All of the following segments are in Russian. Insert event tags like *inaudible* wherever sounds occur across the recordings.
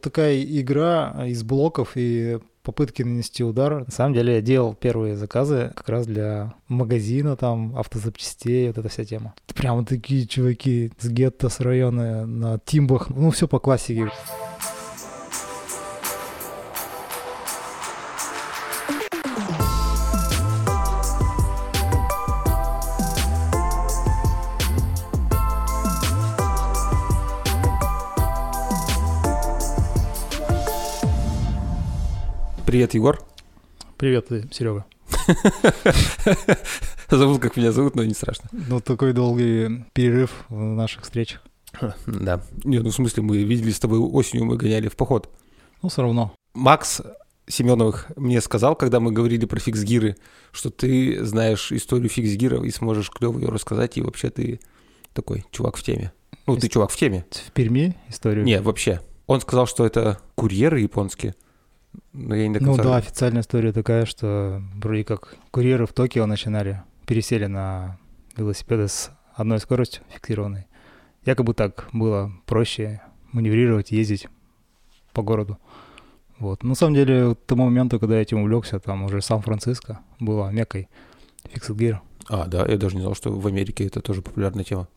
Такая игра из блоков и попытки нанести удар. На самом деле я делал первые заказы как раз для магазина, там, автозапчастей, вот эта вся тема. Прямо такие чуваки с гетто, с района, на тимбах, ну, все по классике. Привет, Егор. Привет, Серега. *laughs* Зовут, как меня зовут, но не страшно. Ну, такой долгий перерыв в наших встречах. *laughs* Да. Нет, ну в смысле, мы виделись с тобой осенью, мы гоняли в поход. Ну, все равно. Макс Семеновых мне сказал, когда мы говорили про фикс-гиры, что ты знаешь историю фикс-гиров и сможешь клево ее рассказать, и вообще ты такой чувак в теме. Ну, ты чувак в теме. В Перми историю? Не, вообще. Он сказал, что это курьеры японские. Но я не до конца... Ну да, официальная история такая, что вроде как курьеры в Токио начинали, пересели на велосипеды с одной скоростью фиксированной. Якобы так было проще маневрировать, ездить по городу. Вот. На самом деле, к тому моменту, когда я этим увлекся, там уже Сан-Франциско было мекой Fixed Gear. А, да, я даже не знал, что в Америке это тоже популярная тема.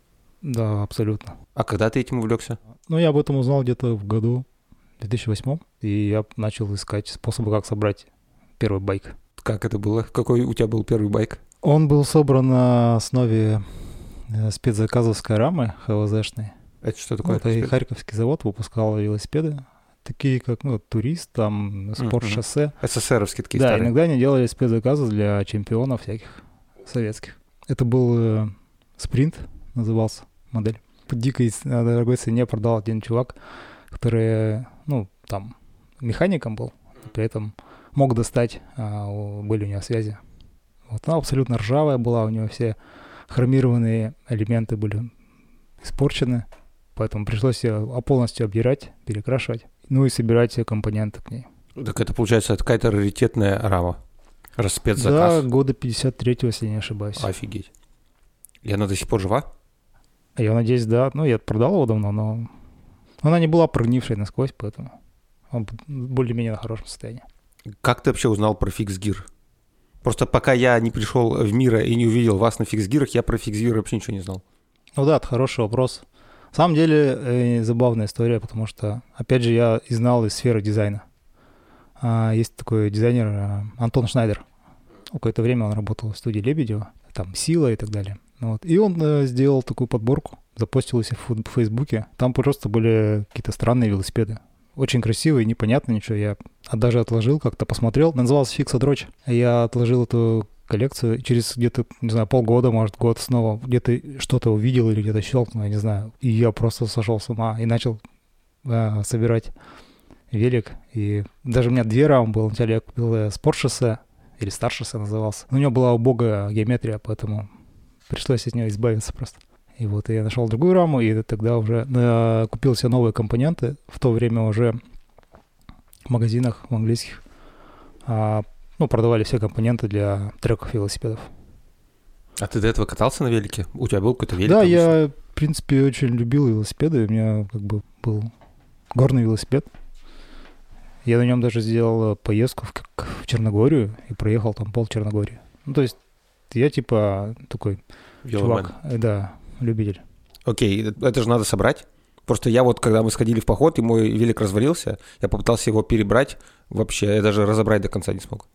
Да, абсолютно. А когда ты этим увлекся? Ну, я об этом узнал где-то в году 2008 и я начал искать способы, как собрать первый байк. Как это было? Какой у тебя был первый байк? Он был собран на основе э, спецзаказовской рамы ХВЗшной. Это что такое? Это и Харьковский завод выпускал велосипеды, такие как ну, турист, там, спорт-шоссе. СССРовские такие Да, старые. иногда они делали спецзаказы для чемпионов всяких советских. Это был э, спринт, назывался модель. По дикой дорогой цене продал один чувак, который, ну, там, механиком был, при этом мог достать, а, были у него связи. Вот она абсолютно ржавая была, у него все хромированные элементы были испорчены, поэтому пришлось ее полностью обдирать, перекрашивать, ну и собирать все компоненты к ней. Так это получается это какая-то раритетная рама, распецзаказ? Да, года 53-го, если не ошибаюсь. Офигеть. И она до сих пор жива? Я надеюсь, да. Ну, я продал его давно, но она не была прогнившей насквозь, поэтому он более-менее на хорошем состоянии. Как ты вообще узнал про фикс-гир? Просто пока я не пришел в мир и не увидел вас на фикс-гирах, я про фикс-гир вообще ничего не знал. Ну да, это хороший вопрос. На самом деле э, забавная история, потому что, опять же, я и знал из сферы дизайна. А, есть такой дизайнер а, Антон Шнайдер. Какое-то время он работал в студии Лебедева, там «Сила» и так далее. Вот. И он э, сделал такую подборку, запостил у себя в Фейсбуке. Там просто были какие-то странные велосипеды очень красивый, непонятно ничего. Я даже отложил, как-то посмотрел. Назывался Фикса Дрочь. Я отложил эту коллекцию. Через где-то, не знаю, полгода, может, год снова где-то что-то увидел или где-то щелкнул, я не знаю. И я просто сошел с ума и начал э, собирать велик. И даже у меня две рамы было. Вначале я купил э, спорт-шоссе, или стар-шоссе назывался. Но у него была убогая геометрия, поэтому пришлось от нее избавиться просто. И вот я нашел другую раму, и тогда уже э, купил себе новые компоненты. В то время уже в магазинах в английских а, ну, продавали все компоненты для треков велосипедов. А ты до этого катался на велике? У тебя был какой-то велик? Да, обычно? я, в принципе, очень любил велосипеды. У меня как бы был горный велосипед. Я на нем даже сделал поездку в, в Черногорию и проехал там пол Черногории. Ну, то есть я типа такой Веломен. чувак, э, да, любитель. Окей, это же надо собрать. Просто я вот, когда мы сходили в поход, и мой велик развалился, я попытался его перебрать, вообще я даже разобрать до конца не смог.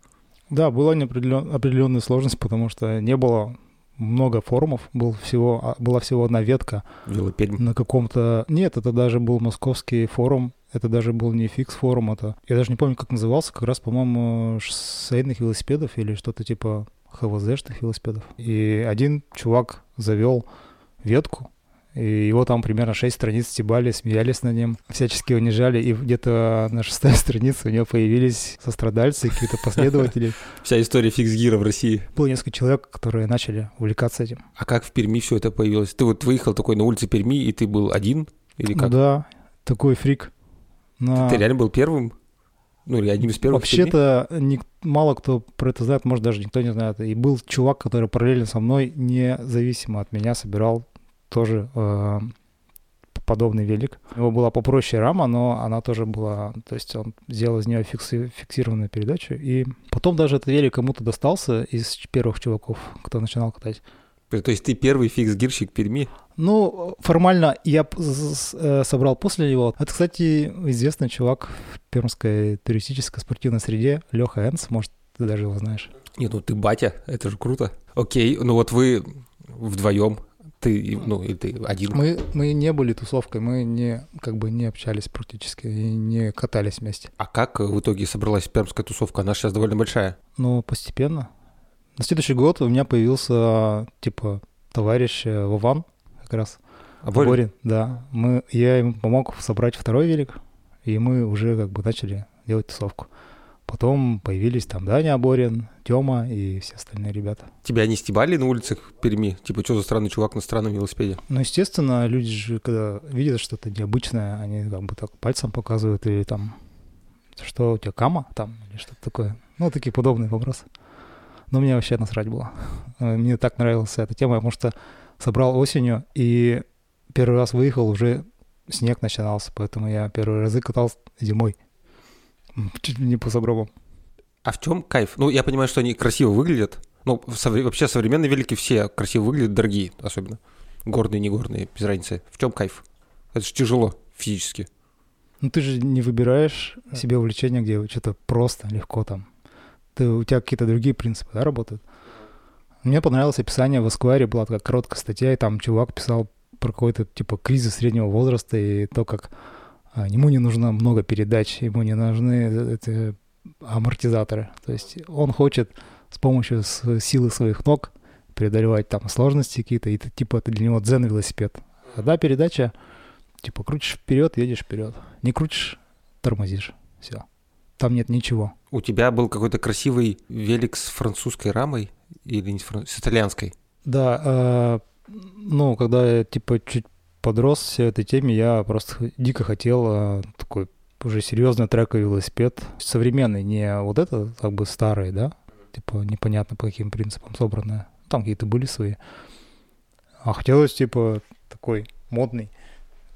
Да, была неопределен... определенная сложность, потому что не было много форумов, был всего, а, была всего одна ветка. Велопедь. На каком-то... Нет, это даже был московский форум, это даже был не фикс форум, это... Я даже не помню, как назывался, как раз, по-моему, шоссейных велосипедов или что-то типа ХВЗ-шных велосипедов. И один чувак завел ветку, и его там примерно 6 страниц стебали, смеялись над ним, всячески унижали, и где-то на шестой *laughs* странице у него появились сострадальцы, какие-то последователи. *laughs* Вся история фикс-гира в России. Было несколько человек, которые начали увлекаться этим. А как в Перми все это появилось? Ты вот выехал такой на улице Перми, и ты был один? Или как? Да, такой фрик. На... Ты реально был первым? Ну, или одним из первых Вообще-то не, мало кто про это знает, может, даже никто не знает. И был чувак, который параллельно со мной, независимо от меня, собирал тоже э, подобный велик. У него была попроще рама, но она тоже была... То есть он сделал из нее фикси- фиксированную передачу. И потом даже этот велик кому-то достался из первых чуваков, кто начинал катать. То есть ты первый фикс-гирщик Перми? Ну, формально я э, собрал после него. Это, кстати, известный чувак в пермской туристической спортивной среде, Леха Энс, может, ты даже его знаешь. Нет, ну ты батя, это же круто. Окей, ну вот вы вдвоем, ты, ну, и ты один. Мы, мы не были тусовкой, мы не, как бы не общались практически и не катались вместе. А как в итоге собралась пермская тусовка? Она сейчас довольно большая. Но постепенно. На следующий год у меня появился, типа, товарищ э, Вован, как раз. Аборин? Борин, да. Мы, я ему помог собрать второй велик, и мы уже как бы начали делать тусовку. Потом появились там Даня Аборин, Тёма и все остальные ребята. Тебя не стебали на улицах Перми? Типа, что за странный чувак на странном велосипеде? Ну, естественно, люди же, когда видят что-то необычное, они как бы так пальцем показывают или там, что у тебя кама там или что-то такое. Ну, такие подобные вопросы. Но мне вообще насрать было. Мне так нравилась эта тема, потому что собрал осенью и первый раз выехал, уже снег начинался, поэтому я первые разы катался зимой. Чуть не по сугробам. А в чем кайф? Ну, я понимаю, что они красиво выглядят. Ну, вообще современные велики все красиво выглядят, дорогие особенно. Горные, не горные, без разницы. В чем кайф? Это же тяжело физически. Ну, ты же не выбираешь себе увлечение, где что-то просто, легко там. Ты, у тебя какие-то другие принципы, да, работают? Мне понравилось описание в Эсквайре, была такая короткая статья, и там чувак писал про какой-то, типа, кризис среднего возраста и то, как а, ему не нужно много передач, ему не нужны эти амортизаторы. То есть он хочет с помощью силы своих ног преодолевать там сложности какие-то, и это, типа это для него дзен-велосипед. Одна передача, типа крутишь вперед, едешь вперед. Не крутишь, тормозишь. Все. Там нет ничего. У тебя был какой-то красивый велик с французской рамой или не с, фран- с итальянской? Да, э, ну, когда я, типа, чуть подрос всей этой теме, я просто дико хотел э, такой уже серьезный трековый велосипед. Современный, не вот это, как бы старый, да? Типа, непонятно по каким принципам собранное. Там какие-то были свои. А хотелось, типа, такой модный,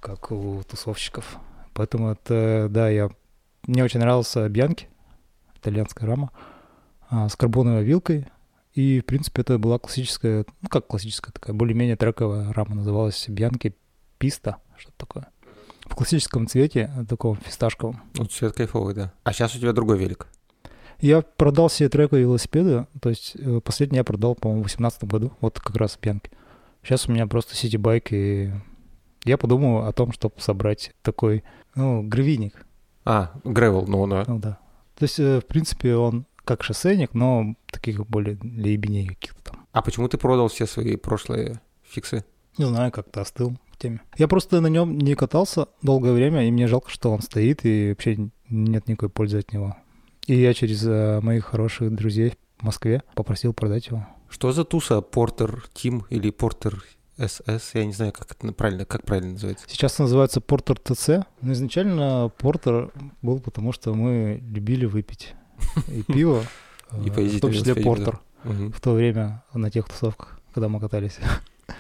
как у тусовщиков. Поэтому это, да, я... Мне очень нравился Бьянки, итальянская рама, а, с карбоновой вилкой. И, в принципе, это была классическая, ну, как классическая такая, более-менее трековая рама, называлась Бьянки Писта, что-то такое. В классическом цвете, э, таком фисташковом. Ну, цвет кайфовый, да. А сейчас у тебя другой велик. Я продал все трековые велосипеды, то есть э, последний я продал, по-моему, в 2018 году, вот как раз Бьянки. Сейчас у меня просто сити-байк, и я подумал о том, чтобы собрать такой, ну, гравийник, А, гревел, ну, да. ну да. То есть, э, в принципе, он как шоссейник, но таких более для ебеней каких-то там. А почему ты продал все свои прошлые фиксы? Не знаю, как-то остыл в теме. Я просто на нем не катался долгое время, и мне жалко, что он стоит, и вообще нет никакой пользы от него. И я через э, моих хороших друзей в Москве попросил продать его. Что за туса Портер Тим или Портер СС? Я не знаю, как это правильно, как правильно называется. Сейчас называется Портер ТЦ. Но изначально Портер был потому, что мы любили выпить и *laughs* пиво, И э, в том числе Портер, в то время на тех тусовках, когда мы катались. *laughs*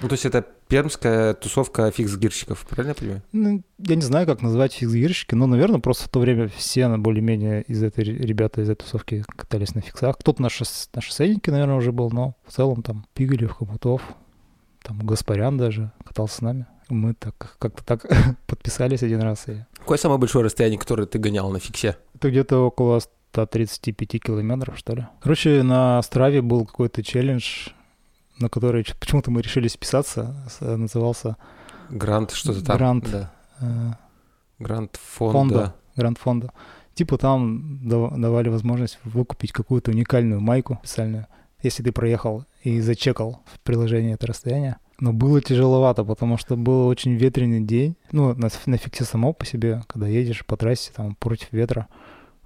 Ну, то есть это пермская тусовка фикс-гирщиков, правильно я понимаю? Ну, я не знаю, как назвать фикс-гирщики, но, наверное, просто в то время все более-менее из этой ре- ребята из этой тусовки катались на фиксах. Кто-то на, шосс- на шоссейнике, наверное, уже был, но в целом там Пигалев, Хомутов, там Гаспарян даже катался с нами. Мы так как-то так *laughs* подписались один раз. И... Какое самое большое расстояние, которое ты гонял на фиксе? Это где-то около 135 километров, что ли. Короче, на Страве был какой-то челлендж, на который почему-то мы решили списаться. С- Назывался Грант, что-то там. Грант. Да. э, Грант фонда. фонда, гранд фонда. Типа там дав- давали возможность выкупить какую-то уникальную майку специальную, если ты проехал и зачекал в приложении это расстояние. Но было тяжеловато, потому что был очень ветреный день. Ну, на, на фиксе само по себе, когда едешь по трассе там против ветра,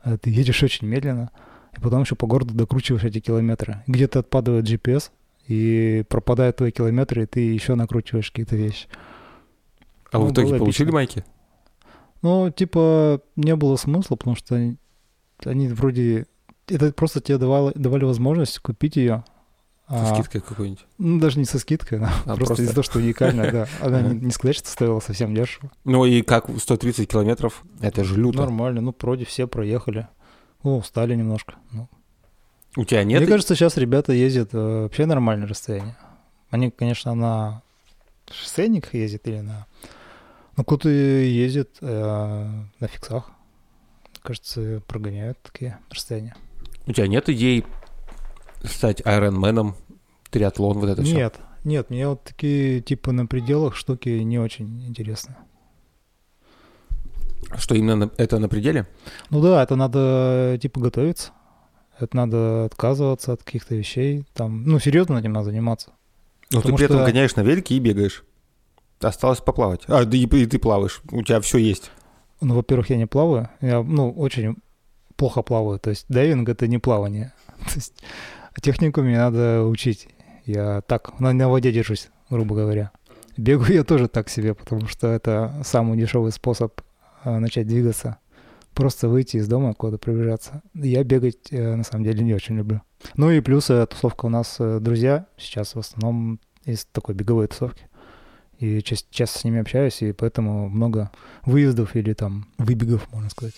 э, ты едешь очень медленно, и потом еще по городу докручиваешь эти километры. Где-то отпадает GPS, и пропадают твои километры, и ты еще накручиваешь какие-то вещи. А вы Ну, в итоге получили майки? Ну, типа, не было смысла, потому что они вроде... Это просто тебе давали, давали возможность купить ее Со А, скидкой какой-нибудь. ну, даже не со скидкой, А, *laughs* просто, просто- из-за того, что уникальная, да. *laughs* Она не сказать, что стоила совсем дешево. Ну и как 130 километров? Это же люто. Нормально, ну, вроде все проехали. Ну, устали немножко. Ну, У тебя нет? Мне кажется, сейчас ребята ездят э, вообще нормальное расстояние. Они, конечно, на шоссейниках ездят или на... Ну, кто-то ездит э, на фиксах. Кажется, прогоняют такие расстояния. У тебя нет идей стать айронменом, триатлон, вот это все? нет, нет, мне вот такие, типа, на пределах штуки не очень интересны. Что именно на- это на пределе? Ну да, это надо, типа, готовиться. Это надо отказываться от каких-то вещей. Там, ну, серьезно этим надо заниматься. Ну, ты при этом что- гоняешь на велике и бегаешь. Осталось поплавать. А, да и, и ты плаваешь. У тебя все есть. Ну, во-первых, я не плаваю. Я, ну, очень плохо плаваю. То есть дайвинг — это не плавание. *laughs* То есть технику мне надо учить. Я так, на, на воде держусь, грубо говоря. Бегаю я тоже так себе, потому что это самый дешевый способ а, начать двигаться. Просто выйти из дома, куда-то пробежаться. Я бегать, э, на самом деле, не очень люблю. Ну и плюс э, тусовка у нас э, друзья сейчас в основном из такой беговой тусовки. И часто с ними общаюсь, и поэтому много выездов или там выбегов, можно сказать.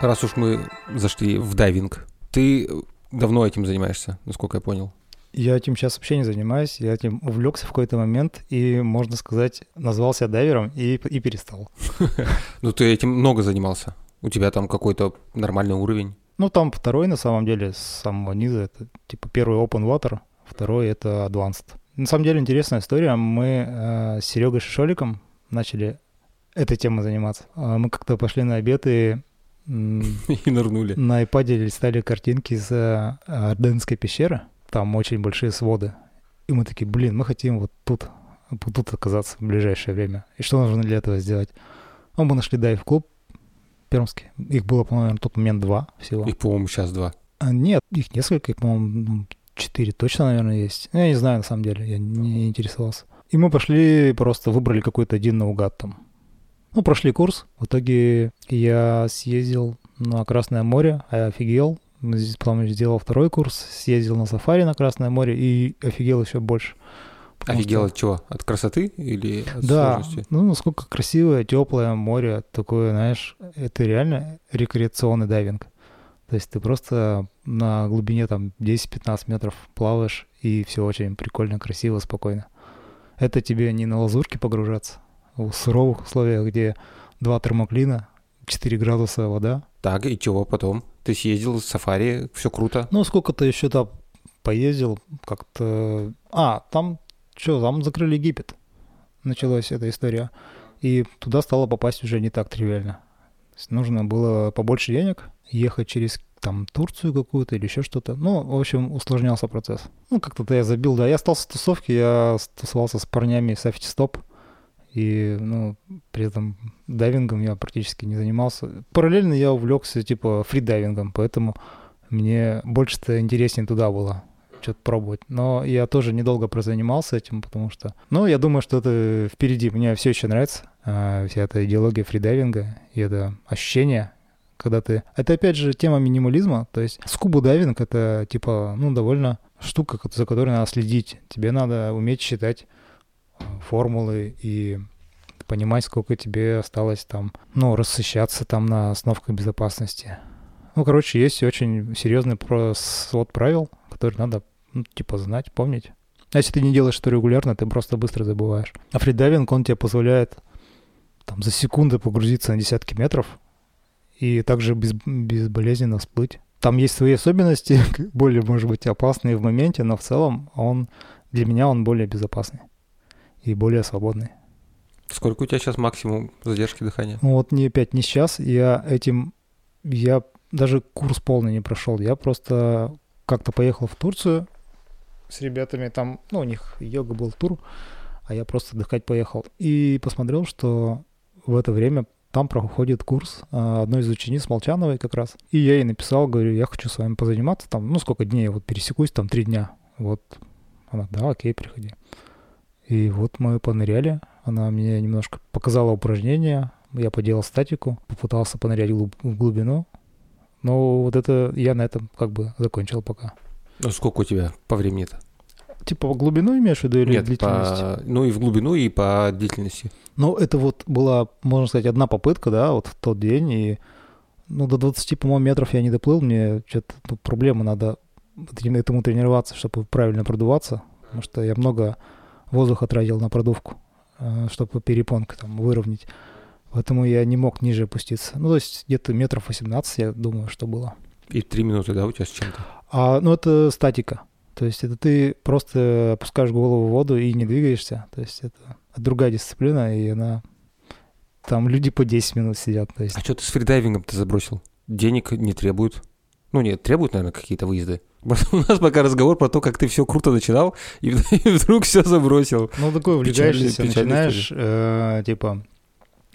Раз уж мы зашли в дайвинг, ты давно этим занимаешься, насколько я понял. Я этим сейчас вообще не занимаюсь, я этим увлекся в какой-то момент и, можно сказать, назвался дайвером и, и перестал. *laughs* Ну, ты этим много занимался. У тебя там какой-то нормальный уровень. Ну, там второй, на самом деле, с самого низа, это типа первый open water, второй это advanced. На самом деле интересная история. Мы э, с Серегой Шишоликом начали этой темой заниматься. А Мы как-то пошли на обед и *laughs* И нырнули. на iPad листали картинки из э, Орденской пещеры. Там очень большие своды. И мы такие, блин, мы хотим вот тут, вот тут оказаться в ближайшее время. И что нужно для этого сделать? Ну, мы нашли дайв-клуб пермский. Их было, по-моему, на тот момент два всего. Их, по-моему, сейчас два. А, нет, их несколько, их, по-моему, ну, четыре точно, наверное, есть. Ну, Я не знаю, на самом деле, я не интересовался. И мы пошли, просто выбрали какой-то один наугад там. Ну, прошли курс. В итоге я съездил на Красное море, а офигел. Здесь, Потом сделал второй курс, съездил на сафари на Красное море и офигел еще больше. Потому Офигел что- от чего? От красоты или от да, сложности? ну насколько красивое, теплое море, такое, знаешь, это реально рекреационный дайвинг. То есть ты просто на глубине там 10-15 метров плаваешь, и все очень прикольно, красиво, спокойно. Это тебе не на лазурке погружаться, в суровых условиях, где два термоклина, 4 градуса вода. Так, и чего потом? Ты съездил в сафари, все круто. Ну, сколько-то еще там поездил, как-то... А, там что, там закрыли Египет. Началась эта история. И туда стало попасть уже не так тривиально. Нужно было побольше денег, ехать через там Турцию какую-то или еще что-то. Ну, в общем, усложнялся процесс. Ну, как-то я забил, да. Я остался в тусовке, я тусовался с парнями с Стоп. И, ну, при этом дайвингом я практически не занимался. Параллельно я увлекся, типа, фридайвингом, поэтому мне больше-то интереснее туда было что-то пробовать. Но я тоже недолго прозанимался этим, потому что... Ну, я думаю, что это впереди. Мне все еще нравится а, вся эта идеология фридайвинга и это ощущение, когда ты... Это, опять же, тема минимализма. То есть scuba дайвинг — это, типа, ну, довольно штука, за которой надо следить. Тебе надо уметь считать формулы и понимать, сколько тебе осталось там, ну, рассыщаться там на основках безопасности. Ну, короче, есть очень серьезный свод правил, которые надо, ну, типа, знать, помнить. А если ты не делаешь это регулярно, ты просто быстро забываешь. А фридайвинг, он тебе позволяет там за секунды погрузиться на десятки метров и также без, безболезненно всплыть. Там есть свои особенности, *laughs* более, может быть, опасные в моменте, но в целом он для меня он более безопасный и более свободный. Сколько у тебя сейчас максимум задержки дыхания? Ну вот не опять не сейчас, я этим, я даже курс полный не прошел, я просто как-то поехал в Турцию с ребятами, там, ну у них йога был тур, а я просто отдыхать поехал. И посмотрел, что в это время там проходит курс а, одной из учениц Молчановой как раз. И я ей написал, говорю, я хочу с вами позаниматься, там, ну сколько дней, вот пересекусь, там три дня. Вот она, да, окей, приходи. И вот мы поныряли, она мне немножко показала упражнения, я поделал статику, попытался понырять глуб- в глубину. Но вот это я на этом как бы закончил пока. Ну, сколько у тебя по времени-то? Типа по глубину имеешь в виду или Нет, длительность? по... ну и в глубину, и по длительности. Ну, это вот была, можно сказать, одна попытка, да, вот в тот день, и ну, до 20, по-моему, метров я не доплыл, мне что-то ну, проблема, надо этим- этому тренироваться, чтобы правильно продуваться, потому что я много воздуха тратил на продувку, э, чтобы перепонку там выровнять, поэтому я не мог ниже опуститься. Ну, то есть где-то метров 18, я думаю, что было. И три минуты, да, у тебя с чем-то? А, ну, это статика. То есть это ты просто опускаешь голову в воду и не двигаешься. То есть это другая дисциплина, и она... Там люди по 10 минут сидят. То есть А что ты с фридайвингом ты забросил? Денег не требуют. Ну нет, требуют, наверное, какие-то выезды. У нас пока разговор про то, как ты все круто начинал, и, и вдруг все забросил. Ну, такой увлекаешься, печальная начинаешь, э, типа,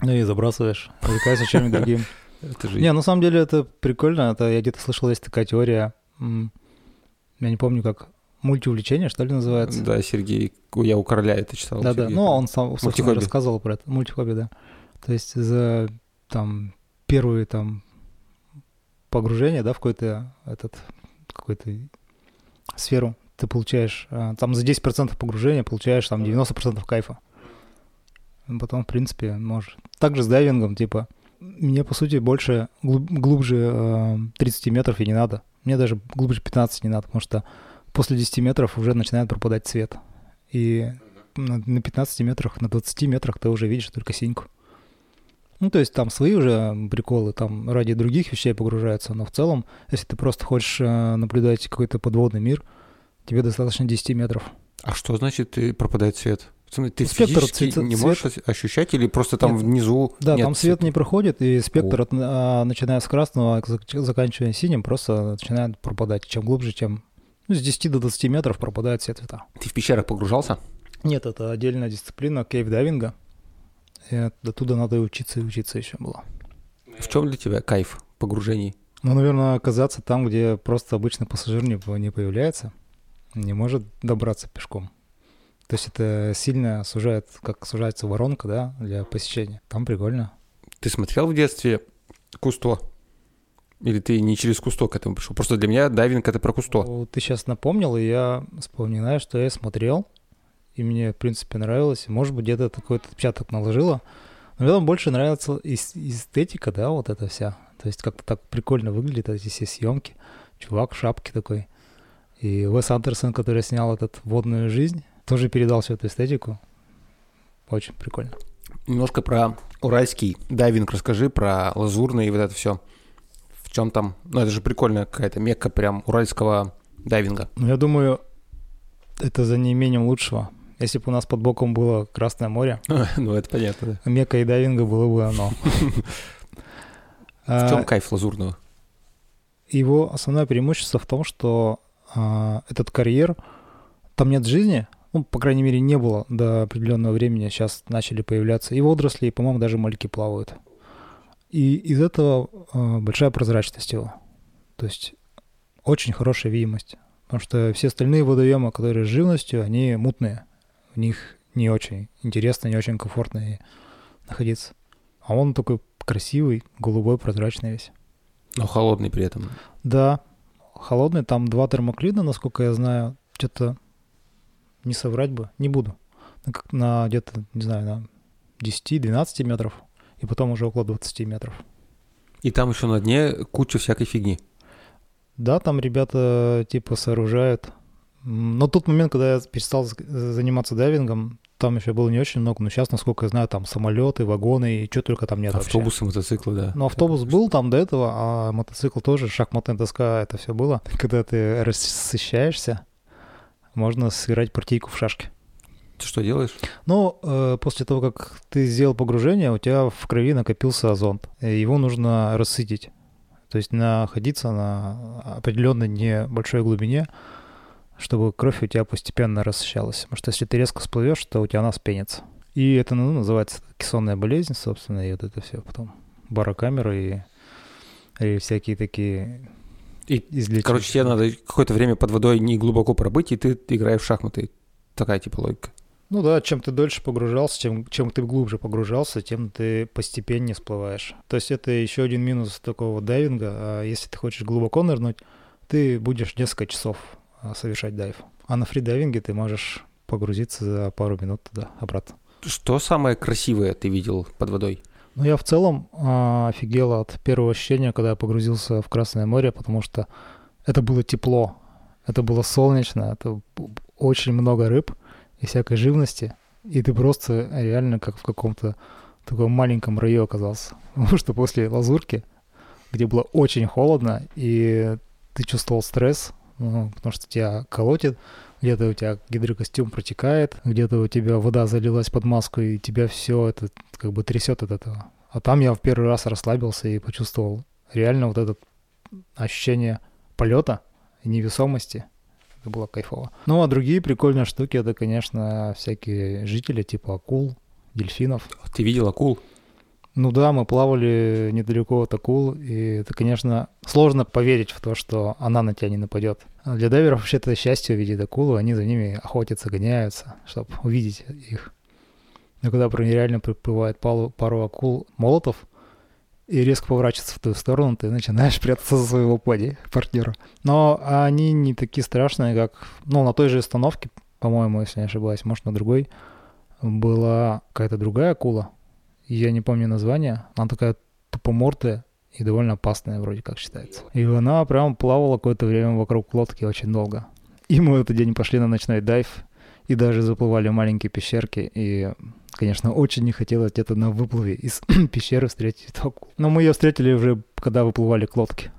ну и забрасываешь, увлекаешься чем-нибудь *laughs* другим. Это. Не, на самом деле это прикольно. Это я где-то слышал, есть такая теория, я не помню, как мультиувлечение, что ли, называется. Да, Сергей, я у короля это читал. Да, да. Ну, он сам, собственно, рассказывал про это. Мультихобби, да. То есть за там первые там погружение, да, в какой-то этот какой-то сферу ты получаешь, а, там за 10% погружения получаешь там 90% кайфа. Потом, в принципе, можешь. Также с дайвингом, типа, мне, по сути, больше, глуб- глубже э, 30 метров и не надо. Мне даже глубже 15 не надо, потому что после 10 метров уже начинает пропадать цвет. И на, на 15 метрах, на 20 метрах ты уже видишь только синьку. Ну, то есть там свои уже приколы, там ради других вещей погружаются, но в целом, если ты просто хочешь э, наблюдать какой-то подводный мир, тебе достаточно 10 метров. А что значит пропадает свет? Ты Спектр физически цвета- не можешь ос- ощущать или просто там Нет. внизу Да, нет там свет цвета? не проходит, и спектр, от, а, начиная с красного, зак- заканчивая синим, просто начинает пропадать. Чем глубже, тем ну, с 10 до 20 метров пропадают все цвета. Ты в пещерах погружался? Нет, это отдельная дисциплина кейв-дайвинга. И от- оттуда надо учиться, и учиться еще было. В чем для тебя кайф погружений? Ну, наверное, оказаться там, где просто обычный пассажир не, не появляется, не может добраться пешком. То есть это сильно сужает, как сужается воронка, да, для посещения. Там прикольно. Ты смотрел в детстве Кусто? Или ты не через Кусто к этому пришел? Просто для меня дайвинг это про Кусто. Ты сейчас напомнил, и я вспоминаю, что я смотрел, и мне, в принципе, нравилось. Может быть, где-то такой отпечаток наложило. Но мне там больше нравится эс- эстетика, да, вот эта вся. То есть как-то так прикольно выглядит эти все съемки. Чувак в шапке такой. И Уэс Андерсон, который снял этот «Водную жизнь», тоже передал всю эту эстетику. Очень прикольно. Немножко про уральский дайвинг расскажи, про лазурный и вот это все. В чем там? Ну, это же прикольная какая-то мекка прям уральского дайвинга. Ну, я думаю, это за неимением лучшего. Если бы у нас под боком было Красное море, *laughs* ну, это понятно, да. Мека и дайвинга было бы оно. *laughs* В чем А, кайф лазурного? Его основное преимущество в том, что а, этот карьер, там нет жизни, ну, по крайней мере, не было до определенного времени, сейчас начали появляться и водоросли, и, по-моему, даже мальки плавают. И из этого а, большая прозрачность его. То есть очень хорошая видимость. Потому что все остальные водоемы, которые с живностью, они мутные. В них не очень интересно, не очень комфортно находиться. А он такой красивый, голубой, прозрачный весь. Но холодный при этом. Да, холодный, там два термоклина, насколько я знаю. Что-то не соврать бы, не буду. На, на где-то, не знаю, на 10-12 метров, и потом уже около 20 метров. И там еще на дне куча всякой фигни. Да, там ребята типа сооружают. Но тот момент, когда я перестал заниматься дайвингом, там еще было не очень много. Но сейчас, насколько я знаю, там самолеты, вагоны и что только там нет вообще. Автобусы, мотоциклы, да. Ну, автобус был там до этого, а мотоцикл тоже, шахматная доска, это все было. *laughs* Когда ты рассыщаешься, можно сыграть партийку в шашки. Ты что делаешь? Но э, после того, как ты сделал погружение, у тебя в крови накопился озон. Его нужно рассытить. То есть находиться на определенной небольшой глубине, чтобы кровь у тебя постепенно рассыщалась. Потому что если ты резко всплывешь, то у тебя она спенится. И это ну, называется кессонная болезнь, собственно, и вот это все потом. Барокамеры и, и всякие такие И, излечения. Короче, тебе надо какое-то время под водой не глубоко пробыть, и ты играешь в шахматы. Такая типа логика. Ну да, чем ты дольше погружался, чем, чем ты глубже погружался, тем ты постепенно всплываешь. То есть это еще один минус такого дайвинга. А если ты хочешь глубоко нырнуть, ты будешь несколько часов совершать дайв. А на фридайвинге ты можешь погрузиться за пару минут туда, обратно. Что самое красивое ты видел под водой? Ну, я в целом а, офигел от первого ощущения, когда я погрузился в Красное море, потому что это было тепло, это было солнечно, это очень много рыб и всякой живности, и ты просто реально как в каком-то таком маленьком раю оказался. *laughs* Потому что после лазурки, где было очень холодно, и ты чувствовал стресс, потому что тебя колотит, где-то у тебя гидрокостюм протекает, где-то у тебя вода залилась под маску, и тебя все это как бы трясет от этого. А там я в первый раз расслабился и почувствовал реально вот это ощущение полета и невесомости. Это было кайфово. Ну, а другие прикольные штуки, это, конечно, всякие жители типа акул, дельфинов. Ты видел акул? Ну да, мы плавали недалеко от акул, и это, конечно, сложно поверить в то, что она на тебя не нападет. Для дайверов вообще это счастье увидеть акулу, они за ними охотятся, гоняются, чтобы увидеть их. Но когда реально приплывает пару, пару акул молотов, и резко поворачиваться в ту сторону, ты начинаешь прятаться за своего поди, партнера. Но они не такие страшные, как... Ну, на той же остановке, по-моему, если не ошибаюсь, может, на другой, была какая-то другая акула, я не помню название. Она такая тупомордая и довольно опасная вроде как считается. И она прям плавала какое-то время вокруг лодки очень долго. И мы в этот день пошли на ночной дайв и даже заплывали в маленькие пещерки. И, конечно, очень не хотелось где-то на выплыве из *clears throat* пещеры встретить акулу. Но мы ее встретили уже, когда выплывали к лодке.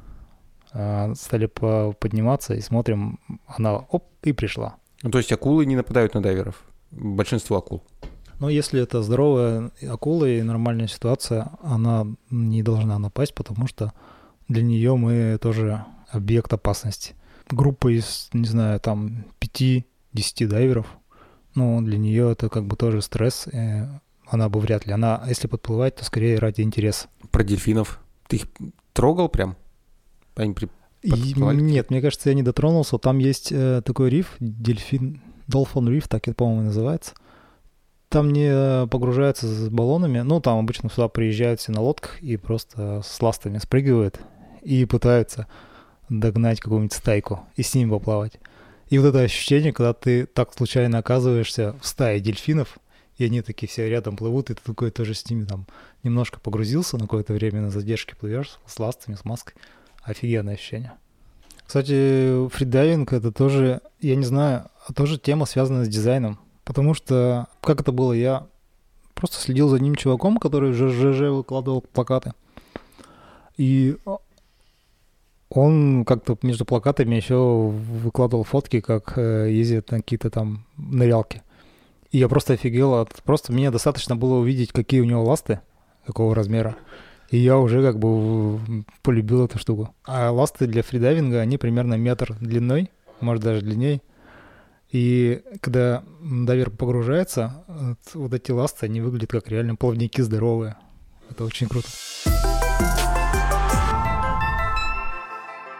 А, стали подниматься и смотрим, она оп, и пришла. Ну, то есть акулы не нападают на дайверов? Большинство акул? Но если это здоровая акула и нормальная ситуация, она не должна напасть, потому что для нее мы тоже объект опасности. Группа из, не знаю, там 5-10 дайверов, ну, для нее это как бы тоже стресс, она бы вряд ли. Она, если подплывать, то скорее ради интереса. Про дельфинов. Ты их трогал прям? Они при... И, нет, мне кажется, я не дотронулся. Там есть э, такой риф, дельфин, Dolphin Reef, так это, по-моему, называется там не погружаются с баллонами. Ну, там обычно сюда приезжают все на лодках и просто с ластами спрыгивают и пытаются догнать какую-нибудь стайку и с ним поплавать. И вот это ощущение, когда ты так случайно оказываешься в стае дельфинов, и они такие все рядом плывут, и ты такой тоже с ними там немножко погрузился на какое-то время на задержке плывешь с ластами, с маской. Офигенное ощущение. Кстати, фридайвинг это тоже, я не знаю, тоже тема, связанная с дизайном. Потому что, как это было, я просто следил за одним чуваком, который в ЖЖ выкладывал плакаты. И он как-то между плакатами еще выкладывал фотки, как э, ездят на какие-то там нырялки. И я просто офигел от... Просто мне достаточно было увидеть, какие у него ласты, какого размера. И я уже как бы полюбил эту штуку. А ласты для фридайвинга, они примерно метр длиной, может даже длиннее. И когда дайвер погружается, вот эти ласты, они выглядят как реально плавники здоровые. Это очень круто.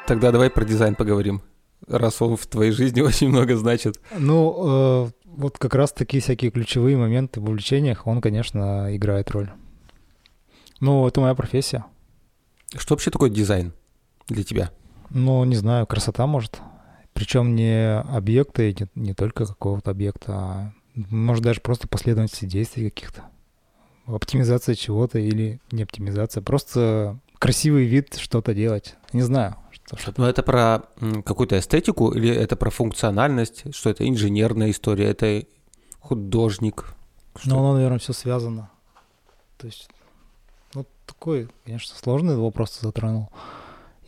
Тогда давай про дизайн поговорим, раз он в твоей жизни *laughs* очень много значит. Ну, э, вот как раз такие всякие ключевые моменты в увлечениях, он, конечно, играет роль. Ну, это моя профессия. Что вообще такое дизайн для тебя? Ну, не знаю, красота, может. Причем не объекты, не, не только какого-то объекта, а может даже просто последовательности действий каких-то. Оптимизация чего-то или не оптимизация. Просто красивый вид что-то делать. Не знаю. Что, что Но это про какую-то эстетику или это про функциональность? Что это инженерная история? Это художник? Что? Ну, оно, наверное, все связано. То есть, ну, такой, конечно, сложный вопрос затронул.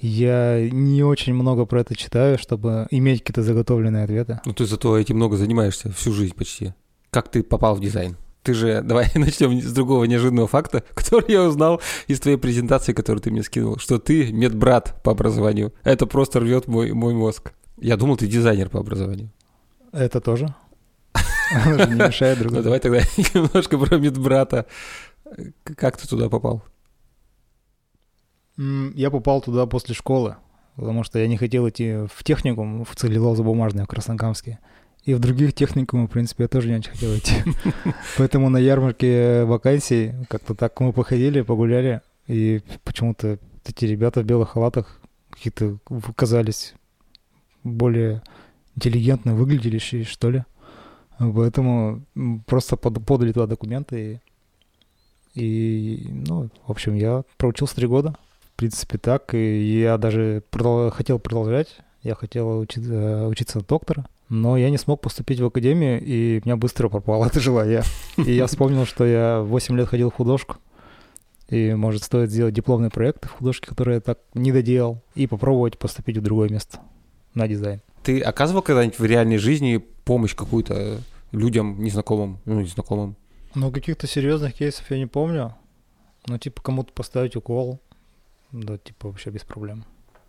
Я не очень много про это читаю, чтобы иметь какие-то заготовленные ответы. Ну ты зато этим много занимаешься всю жизнь почти. Как ты попал в дизайн? Ты же, *laughs* давай начнем с другого неожиданного факта, *laughs* который я узнал из твоей презентации, которую ты мне скинул, что ты медбрат по образованию. Это просто рвет мой, мой мозг. Я думал, ты дизайнер по образованию. Это тоже. *laughs* Не мешает друг Ну давай тогда немножко про медбрата. Как ты туда попал? Я попал туда после школы, потому что я не хотел идти в техникум, в целлюлозо-бумажный в Краснокамске. И в других техникумах, в принципе, я тоже не очень хотел идти. *laughs* Поэтому на ярмарке вакансий как-то так мы походили, погуляли, и почему-то эти ребята в белых халатах какие-то казались более интеллигентно выглядящие, что ли. Поэтому просто под, подали туда документы. И, и, ну, в общем, я проучился три года. В принципе, так. И я даже продол- хотел продолжать. Я хотел учиться, учиться на доктора. Но я не смог поступить в академию, и у меня быстро пропала эта желание. И я вспомнил, что я 8 лет ходил в художку. И, может, стоит сделать дипломный проект в художке, который я так не доделал, и попробовать поступить в другое место на дизайн. Ты оказывал когда-нибудь в реальной жизни помощь какую-то людям незнакомым, ну, незнакомым? Ну, каких-то серьезных кейсов я не помню. Ну, типа, кому-то поставить укол, да, типа, вообще без проблем.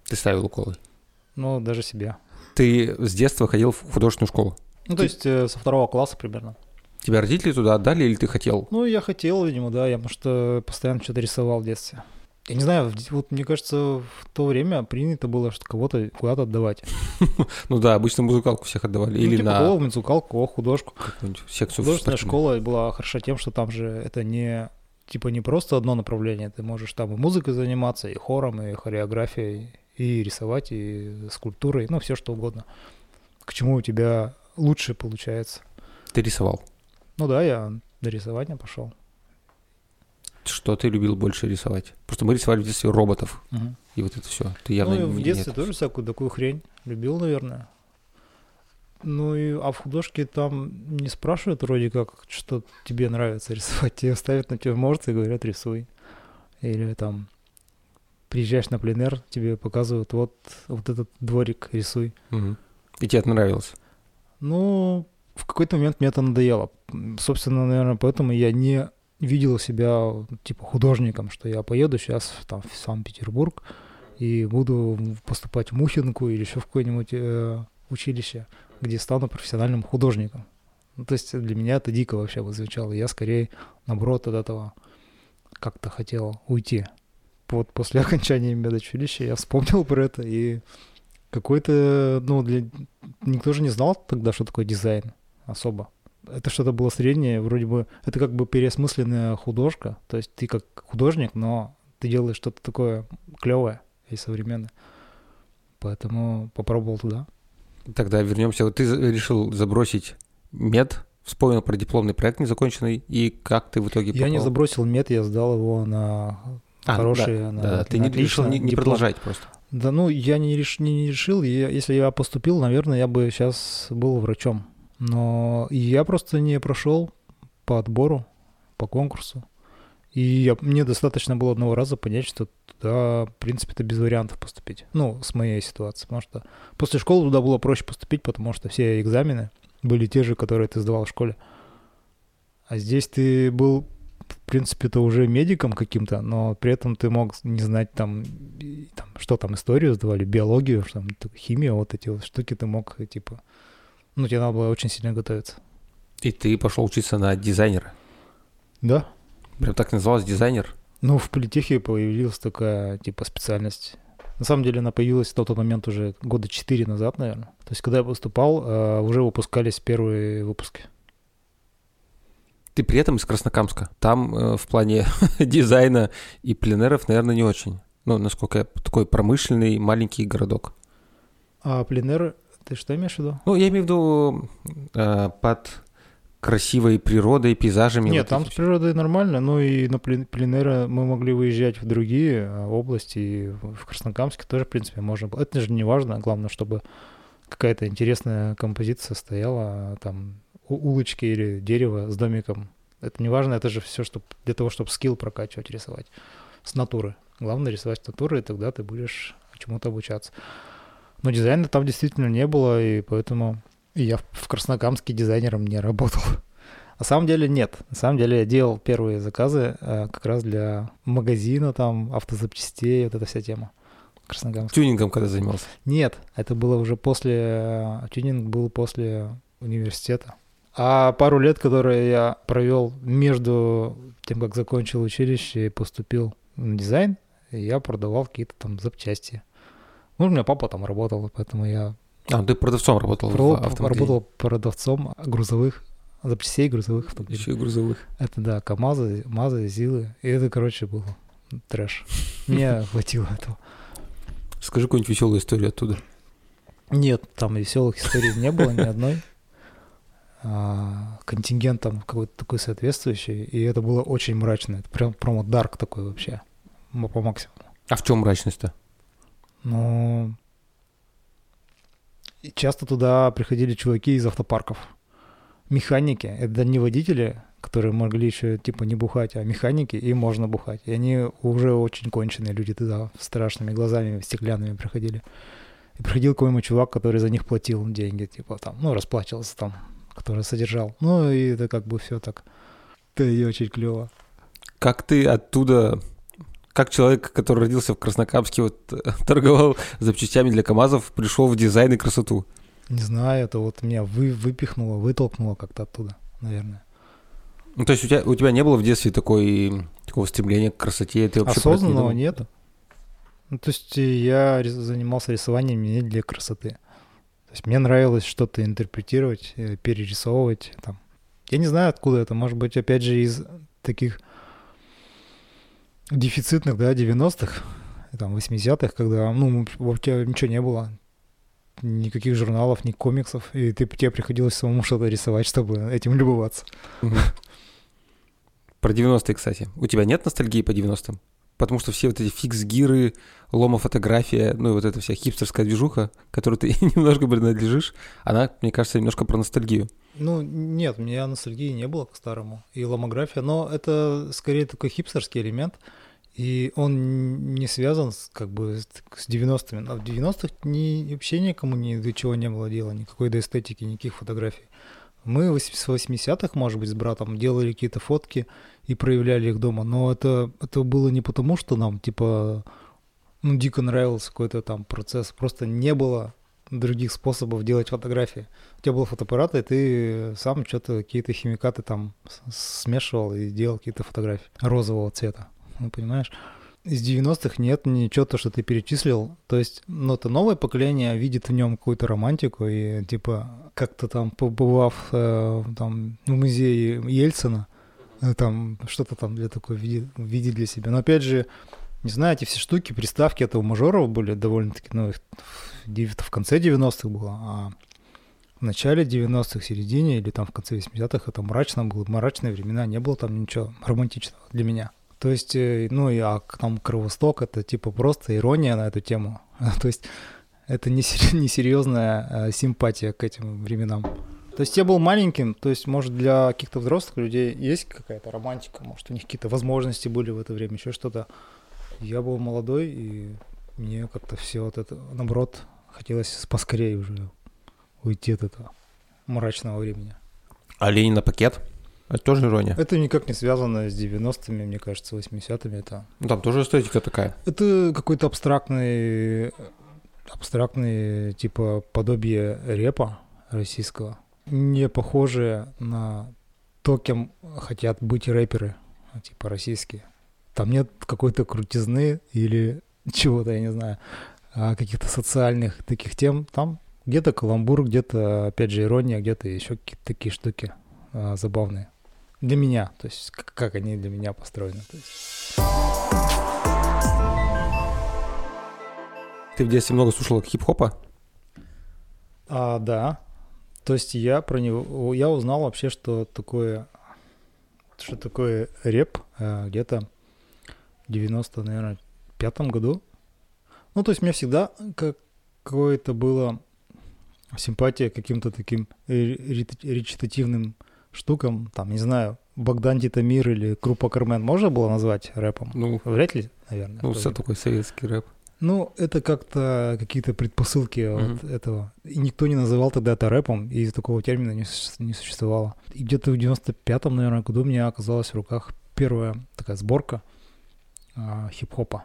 Ты ставил уколы? Ну, даже себе. Ты с детства ходил в художественную школу? Ну, то есть э, со второго класса примерно. Тебя родители туда отдали или ты хотел? Ну, я хотел, видимо, да, я, потому что постоянно что-то рисовал в детстве. Я не знаю, вот мне кажется, в то время принято было, что кого-то куда-то отдавать. *laughs* Ну да, обычно музыкалку всех отдавали. Ну, Или типа, на музыкалку, художку. секцию. Художественная школа была хороша тем, что там же это не типа не просто одно направление, ты можешь там и музыкой заниматься, и хором, и хореографией, и рисовать, и скульптурой, ну, все что угодно. К чему у тебя лучше получается. Ты рисовал. Ну да, я до рисования пошел. Что ты любил больше рисовать? Просто мы рисовали в детстве роботов, и вот это все. Ты явно ну, в детстве нет. тоже всякую такую хрень любил, наверное. Ну и а в художке там не спрашивают вроде как, что тебе нравится рисовать. Тебе ставят на тюрморт и говорят рисуй. Или там приезжаешь на пленэр, тебе показывают вот, вот этот дворик рисуй. Мгм. И тебе это нравилось? Ну, в какой-то момент мне это надоело. Собственно, наверное, поэтому я не видел себя типа художником, что я поеду сейчас там в Санкт-Петербург и буду поступать в Мухинку или еще в какое-нибудь э, училище, где стану профессиональным художником. Ну, то есть для меня это дико вообще звучало. Я скорее, наоборот, от этого как-то хотел уйти. Вот после *laughs* окончания медучилища я вспомнил про это, и какой-то, ну, для... никто же не знал тогда, что такое дизайн особо. Это что-то было среднее, вроде бы, это как бы переосмысленная художка, то есть ты как художник, но ты делаешь что-то такое клевое и современное. Поэтому попробовал туда. Тогда вернемся. Вот ты решил забросить мед, вспомнил про дипломный проект незаконченный, и как ты в итоге Я не попал? забросил мед, я сдал его на А, хорошие, на, Да, ты на не решил не, не диплом. продолжать просто. Да, ну, я не, реш... не, не решил. Я- если я поступил, наверное, я бы сейчас был врачом. Но я просто не прошел по отбору, по конкурсу. И я- мне достаточно было одного раза понять, что туда, в принципе, это без вариантов поступить. Ну, с моей ситуации. Потому что после школы туда было проще поступить, потому что все экзамены были те же, которые ты сдавал в школе. А здесь ты был, в принципе-то, уже медиком каким-то, но при этом ты мог не знать там, там что там, историю сдавали, биологию, что там, химия, вот эти вот штуки ты мог, э, типа... Ну, тебе надо было очень сильно готовиться. И ты пошел учиться на дизайнера. Да. Прям так называлась дизайнер. Ну, в политехе появилась такая, типа, специальность. На самом деле она появилась в тот момент уже года четыре назад, наверное. То есть, когда я поступал, э, уже выпускались первые выпуски. Ты при этом из Краснокамска. Там э, в плане *laughs* дизайна и пленеров, наверное, не очень. Ну, насколько я такой промышленный маленький городок. А пленер, ты что имеешь в виду? Ну, я имею в виду э, под красивой природой, пейзажами. Нет, вот там с природой нормально, ну и на плен- пленеры мы могли выезжать в другие э, области, и в Краснокамске тоже, в принципе, можно было. Это же не важно, главное, чтобы какая-то интересная композиция стояла, а там улочки или дерево с домиком. Это не важно, это же все чтоб, для того, чтобы скилл прокачивать, рисовать с натуры. Главное рисовать с натуры, и тогда ты будешь чему-то обучаться. Но дизайна там действительно не было, и поэтому я в- Краснокамске дизайнером не работал. На самом деле нет. На самом деле я делал первые заказы э, как раз для магазина, там, автозапчастей, вот эта вся тема. Краснокамск. Тюнингом когда занимался. Нет, это было уже после... э, Тюнинг был после университета. А пару лет, которые я провел между тем, как закончил училище и поступил на дизайн, я продавал какие-то там запчасти. Ну, у меня папа там работал, поэтому я А, ты продавцом работал Про- в автомагазине? работал продавцом грузовых запчастей грузовых автомобилей. Еще и грузовых. Это да, КамАЗы, МАЗы, ЗИЛы. И это, короче, был трэш. Мне *laughs* хватило этого. Скажи какую-нибудь веселую историю оттуда. Нет, там веселых историй не было ни одной. А, контингент там какой-то такой соответствующий, и это было очень мрачно. Это прям промо дарк такой вообще, по максимуму. А в чем мрачность-то? Но и часто туда приходили чуваки из автопарков. Механики, это не водители, которые могли еще типа не бухать, а механики, им можно бухать. И они уже очень конченые люди туда страшными глазами стеклянными приходили. И приходил какой-нибудь чувак, который за них платил деньги, типа там, ну, расплачивался там, который содержал. Ну, и это как бы все так. Да и очень клево. Как ты оттуда, как человек, который родился в Краснокамске, вот, *laughs* торговал запчастями для КАМАЗов, пришел в дизайн и красоту? Не знаю, это вот меня вы, выпихнуло, вытолкнуло как-то оттуда, наверное. Ну, то есть у тебя, у тебя не было в детстве такой, такого стремления к красоте? Ты вообще не Осознанного думал? нет. Ну, то есть э, я занимался рисованием не для красоты. То есть мне нравилось что-то интерпретировать, э, перерисовывать. Там. Я не знаю, откуда это. Может быть, опять же, из таких дефицитных, да, 90-х, там, 80-х, когда, ну, вообще ничего не было. Никаких журналов, ни комиксов. И ты, тебе приходилось самому что-то рисовать, чтобы этим любоваться. Про 90-е, кстати. У тебя нет ностальгии по 90-м? Потому что все вот эти фикс-гиры, лома-фотография, ну и вот эта вся хипстерская движуха, которой ты *laughs* немножко принадлежишь, она, мне кажется, немножко про ностальгию. Ну, нет, у меня ностальгии не было к старому. И ломография, но это скорее такой хипстерский элемент. И он не связан с, как бы с с 90-ми. А в 90-х ни, вообще никому ни до чего не было дела, никакой до эстетики, никаких фотографий. Мы с 80-х, может быть, с братом делали какие-то фотки и проявляли их дома. Но это, это было не потому, что нам, типа, ну, дико нравился какой-то там процесс. Просто не было других способов делать фотографии. У тебя был фотоаппарат, и ты сам что-то, какие-то химикаты там смешивал и делал какие-то фотографии розового цвета. Ну, понимаешь? Из 90-х нет ничего, то, что ты перечислил. То есть, ну, это новое поколение видит в нем какую-то романтику и, типа, как-то там, побывав э, там в музее Ельцина, э, там что-то там для такой видит, видит для себя. Но, опять же, не знаю, эти все штуки, приставки этого мажоров были довольно-таки, ну, в конце 90-х было, а в начале 90-х, середине или там в конце 80-х это мрачно было, мрачные времена, не было там ничего романтичного для меня. То есть, э, ну и а там Кровосток это типа просто ирония на эту тему. *laughs* То есть это не сер- несерьезная э, симпатия к этим временам. То есть я был маленьким, то есть, может, для каких-то взрослых людей есть какая-то романтика, может, у них какие-то возможности были в это время, еще что-то. Я был молодой, и мне как-то все вот это, наоборот, хотелось поскорее уже уйти от этого мрачного времени. А Ленин на пакет? Это тоже ирония. Это никак не связано с 90-ми, мне кажется, 80-ми. Это, Ну, Там тоже эстетика такая. это какой-то абстрактный, абстрактный, типа, подобие репа российского, не похожее на то, кем хотят быть рэперы, типа, российские. Там нет какой-то крутизны или чего-то, я не знаю, а каких-то социальных таких тем. Там где-то каламбур, где-то, опять же, ирония, где-то еще какие-то такие штуки а, забавные. Для меня, то есть как, как они для меня построены. То есть. Ты в детстве много слушал хип-хопа? А, да. То есть я про него, я узнал вообще, что такое, что такое реп а, где-то 90, наверное, пятом году. Ну, то есть мне всегда как какое-то было симпатия к каким-то таким ре- ре- речитативным штукам, там, не знаю, Богдан Титамир или Крупа Кармен можно было назвать рэпом? Ну, Вряд ли, наверное. ну все такой советский рэп. Ну, это как-то какие-то предпосылки Мгм. вот этого. И никто не называл тогда это рэпом, и такого термина не, не существовало. И где-то в 95-м, наверное, году у меня оказалась в руках первая такая сборка а, хип-хопа.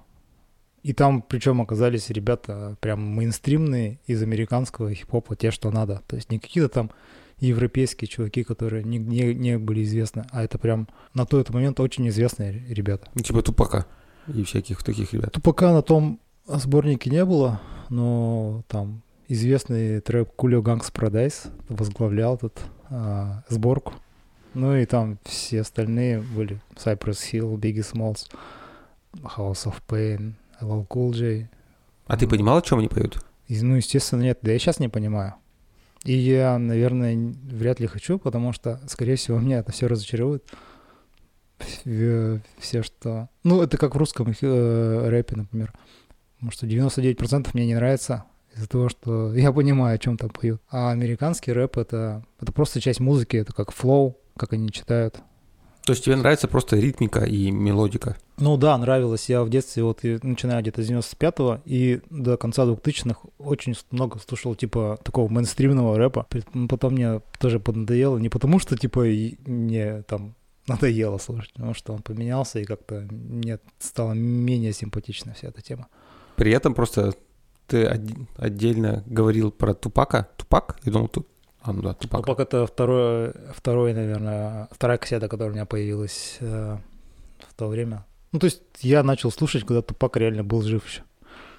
И там, причем, оказались ребята прям мейнстримные из американского хип-хопа, те, что надо. То есть не какие-то там европейские чуваки, которые не, не, не были известны, а это прям на тот момент очень известные ребята. Ну, типа Тупака и всяких таких ребят. Тупака на том сборнике не было, но там известный трек Coolio Gangsta's Paradise возглавлял тут а, сборку. Ну и там все остальные были. Cypress Hill, Biggie Smalls, House of Pain, LL Cool J. А ты понимал, о чем они поют? Ну, естественно, нет. Да я сейчас не понимаю. И я, наверное, вряд ли хочу, потому что, скорее всего, меня это все разочарует. Все, все, что... Ну, это как в русском э, рэпе, например. Потому что 99% мне не нравится из-за того, что *laughs* я понимаю, о чем там поют. А американский рэп — это, это просто часть музыки, это как flow, как они читают. То есть тебе нравится просто ритмика и мелодика? Ну да, нравилось. Я в детстве, вот начиная где-то с 95-го и до конца 2000-х очень много слушал типа такого мейнстримного рэпа. Ну, Потом мне тоже поднадоело. Не потому что типа и мне там надоело слушать, потому что он поменялся и как-то мне стало менее симпатична вся эта тема. При этом просто ты отдельно говорил про Тупака. Тупак? Я думал, тут... А, ну да, Тупак. Тупак это второе, второй, наверное, вторая кассета, которая у меня появилась э, в то время. Ну, то есть я начал слушать, когда Тупак реально был жив еще.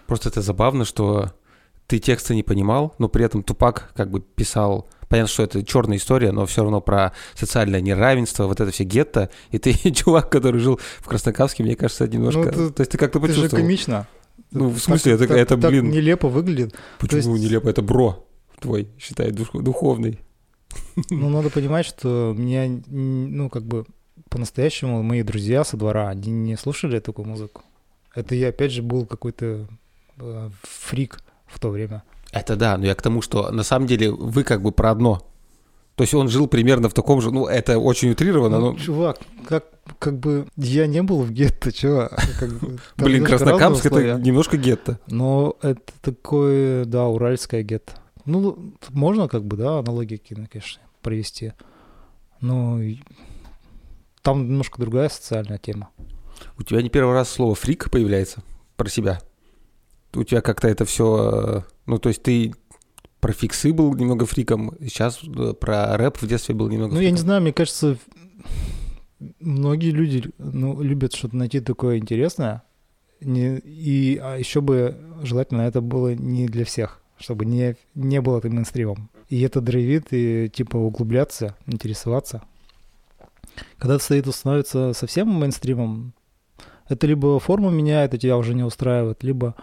Просто это забавно, что ты тексты не понимал, но при этом Тупак как бы писал... Понятно, что это черная история, но все равно про социальное неравенство, вот это все гетто. И ты *laughs* чувак, который жил в Краснокамске, мне кажется, немножко... Ну, это- То есть ты как-то Это же почувствовал. комично. Ну, в смысле, это- так- это, так блин- нелепо выглядит. Почему есть- нелепо? Это бро твой, считай, дух- духовный. Ну, надо понимать, что меня, ну, как бы, по-настоящему мои друзья со двора, они не слушали такую музыку. Это я, опять же, был какой-то э, фрик в то время. Это да, но я к тому, что на самом деле вы как бы про одно. То есть он жил примерно в таком же, ну, это очень утрировано, Ну, но... чувак, как, как бы, я не был в гетто, чего? *laughs* Как бы, Блин, Краснокамск это немножко гетто. Но это такое, да, уральское гетто. Ну, можно как бы, да, аналогии кино, конечно, провести. Но там немножко другая социальная тема. У тебя не первый раз слово фрик появляется про себя. У тебя как-то это все, ну, то есть ты про фиксы был немного фриком, сейчас э, про рэп в детстве был немного Ну, я не фриком. знаю, мне кажется, многие люди ну, любят что-то найти такое интересное. Не, и а еще бы желательно это было не для всех, чтобы не, не было это мейнстримом. И это драйвит, и типа углубляться, интересоваться. Когда это становится совсем мейнстримом, это либо форму меняет, и тебя уже не устраивает, либо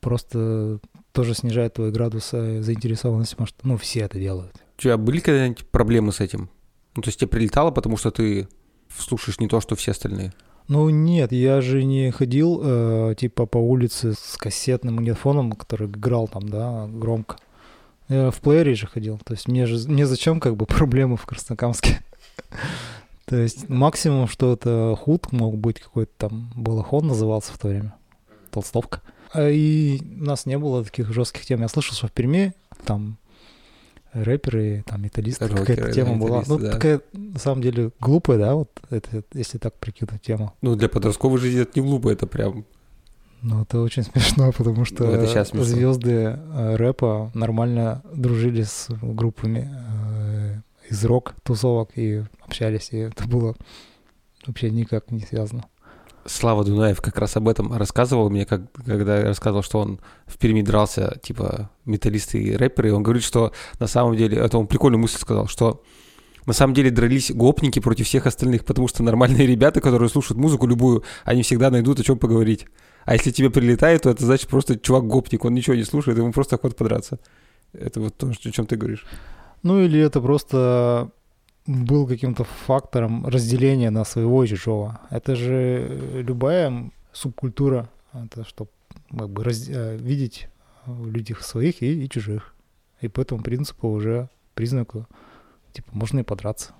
просто тоже снижает твой градус э, заинтересованности, потому что, ну, все это делают. У тебя были когда-нибудь проблемы с этим? Ну, то есть тебе прилетало, потому что ты слушаешь не то, что все остальные? Ну нет, я же не ходил э, типа по улице с кассетным магнитофоном, который играл там, да, громко. Я в плеере же ходил. То есть мне же мне зачем как бы *laughs* проблемы в Краснокамске. *laughs* То есть максимум, что это худ мог быть какой-то там балахон назывался в то время. Толстовка. А И у нас не было таких жестких тем. Я слышал, что в Перми там рэперы, там металлисты, какая-то тема была. Ну, да. такая, на самом деле, глупая, да, вот это, если так прикинуть тему. Ну, для подростковой жизни это не глупо, это прям... Ну, это очень *laughs* смешно, потому что Ну, это смешно. звезды э, рэпа нормально дружили с группами э, из рок-тусовок и общались, и это было вообще никак не связано. Слава Дунаев как раз об этом рассказывал мне, как, когда я рассказывал, что он в Перми дрался, типа, металлисты и рэперы, и он говорит, что на самом деле, это он прикольную мысль сказал, что на самом деле дрались гопники против всех остальных, потому что нормальные ребята, которые слушают музыку любую, они всегда найдут о чем поговорить. А если тебе прилетает, то это значит просто чувак гопник, он ничего не слушает, ему просто охота подраться. Это вот то, о чем ты говоришь. Ну, или это просто был каким-то фактором разделения на своего и чужого. Это же э, любая субкультура, это чтобы как бы раз- э, видеть в людях своих и, и чужих. И по этому принципу уже признаку, типа, можно и подраться.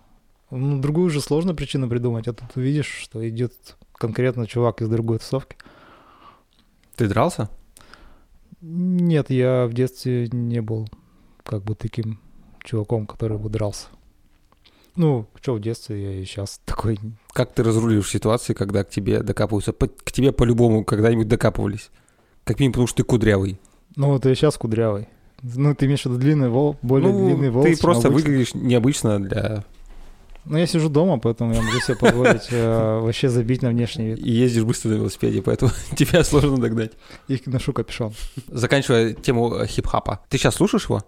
Ну, другую же сложно причину придумать, а тут видишь, что идет конкретно чувак из другой тусовки. Ты дрался? Нет, я в детстве не был как бы таким чуваком, который бы дрался. Ну, что в детстве, я и сейчас такой... Как ты разруливаешь ситуации, когда к тебе докапываются? По- к тебе по-любому когда-нибудь докапывались. Как минимум, потому что ты кудрявый. Ну, вот я сейчас кудрявый. Ну, ты имеешь в виду длинный вол, более ну, длинный волос, ты просто обычно? выглядишь необычно для Ну, я сижу дома, поэтому я могу себе позволить э, вообще забить на внешний вид. И ездишь быстро на велосипеде, поэтому *laughs* тебя сложно догнать. И ношу капюшон. Заканчивая тему э, хип-хапа. Ты сейчас слушаешь его?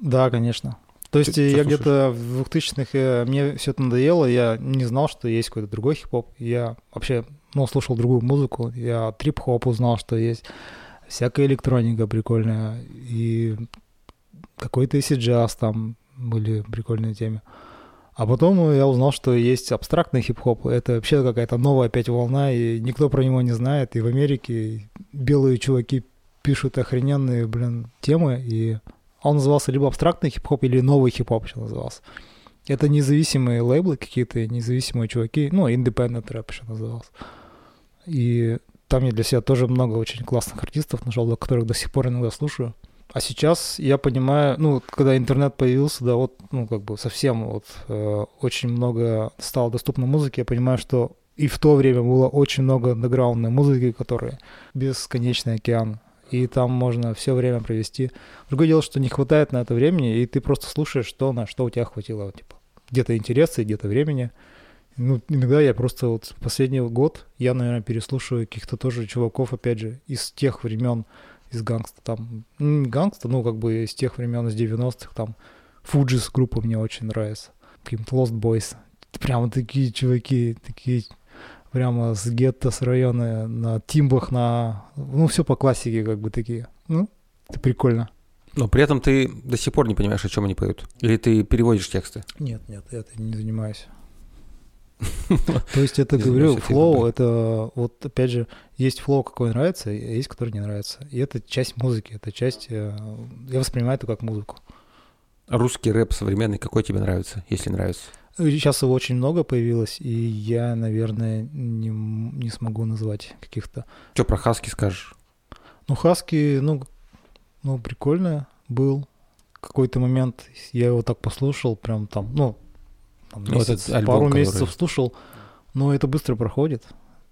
Да, конечно. То есть я где-то в 2000-х, э, мне все это надоело, я не знал, что есть какой-то другой хип-хоп. Я вообще, ну, слушал другую музыку, я трип-хоп узнал, что есть всякая электроника прикольная, и какой-то если джаз там были прикольные темы. А потом я узнал, что есть абстрактный хип-хоп. Это вообще какая-то новая опять волна, и никто про него не знает. И в Америке белые чуваки пишут охрененные, блин, темы, и он назывался либо абстрактный хип-хоп, или новый хип-хоп еще назывался. Это независимые лейблы какие-то, независимые чуваки, ну, independent рэп еще назывался. И там я для себя тоже много очень классных артистов нашел, которых до сих пор иногда слушаю. А сейчас я понимаю, ну, когда интернет появился, да, вот, ну, как бы совсем вот э, очень много стало доступно музыки, я понимаю, что и в то время было очень много андеграундной музыки, которая бесконечный океан, и там можно все время провести. Другое дело, что не хватает на это времени, и ты просто слушаешь, что на что у тебя хватило, типа, где-то интереса, где-то времени. Ну, иногда я просто вот последний год, я, наверное, переслушиваю каких-то тоже чуваков, опять же, из тех времен, из гангста там, ну, не гангста, ну, как бы из тех времен, из 90-х, там, Fugees группа мне очень нравится, каким-то Lost Boys. Прямо такие чуваки, такие прямо с гетто, с района, на тимбах, на... Ну, все по классике, как бы такие. Ну, это прикольно. Но при этом ты до сих пор не понимаешь, о чем они поют. Или ты переводишь тексты. Нет, нет, я это не занимаюсь. *laughs* То есть это, говорю, flow, это вот, опять же, есть flow, какой нравится, а есть, который не нравится. И это часть музыки, это часть... э, Я воспринимаю это как музыку. Русский рэп современный, какой тебе нравится, если нравится? Сейчас его очень много появилось, и я, наверное, не, не смогу назвать каких-то Что про Хаски скажешь? Ну, Хаски, ну, ну, прикольно был. Какой-то момент я его так послушал, прям там, ну, там Ну, месяц, этот альбом, пару который- месяцев слушал, но это быстро проходит.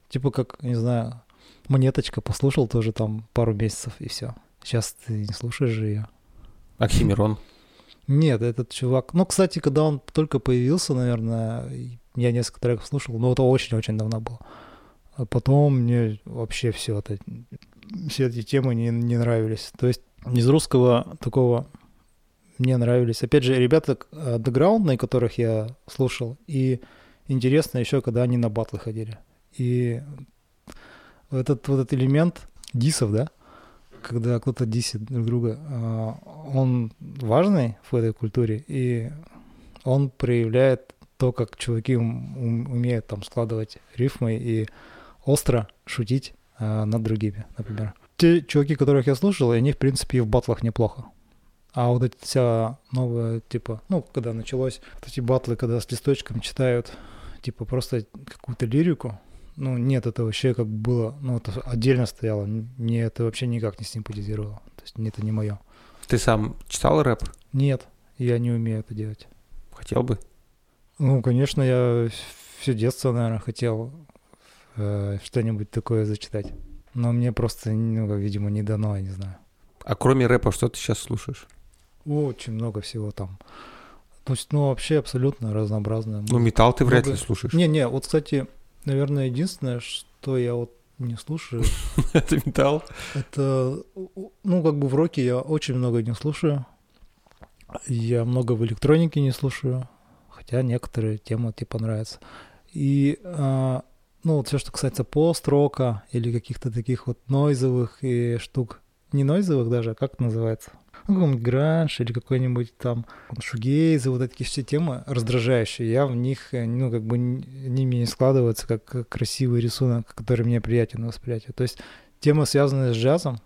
Типа как, не знаю, монеточка послушал тоже там пару месяцев и все. Сейчас ты не слушаешь же ее. Оксимирон. Нет, этот чувак. Ну, кстати, когда он только появился, наверное, я несколько треков слушал, но это очень-очень давно было. А потом мне вообще все это, все эти темы не, не нравились. То есть из русского такого мне нравились. Опять же, ребята андеграундные, которых я слушал, и интересно еще, когда они на батлы ходили. И этот вот этот элемент дисов, да, когда кто-то дисит друг друга, а, он важный в этой культуре, и он проявляет то, как чуваки ум- ум- умеют там складывать рифмы и остро шутить а, над другими, например. Те чуваки, которых я слушал, они, в принципе, и в батлах неплохо. А вот эта вся новая, типа, ну, когда началось, вот эти батлы, когда с листочком читают, типа, просто какую-то лирику, ну, нет, это вообще как было, ну, это отдельно стояло. Мне это вообще никак не симпатизировало. То есть это не мое. Ты сам читал рэп? Нет, я не умею это делать. Хотел бы? Ну, конечно, я все детство, наверное, хотел э, что-нибудь такое зачитать. Но мне просто, ну, видимо, не дано, я не знаю. А кроме рэпа, что ты сейчас слушаешь? Очень много всего там. То есть, ну, вообще абсолютно разнообразная Ну, металл ты вряд ли Много. слушаешь. Не-не, вот, кстати, наверное, единственное, что я вот не слушаю, *laughs* Это металл. это, ну, как бы в роке я очень много не слушаю. Я много в электронике не слушаю, хотя некоторые темы типа нравятся. И, а, ну, вот все, что касается пост-рока или каких-то таких вот нойзовых и штук, не нойзовых даже, а как это называется? Ну, какой-нибудь гранж или какой-нибудь там шугейз, и вот эти все темы раздражающие. Я в них, э, ну, как бы ними не складываются как красивый рисунок, который мне приятен на восприятие. То есть темы, связанные с джазом,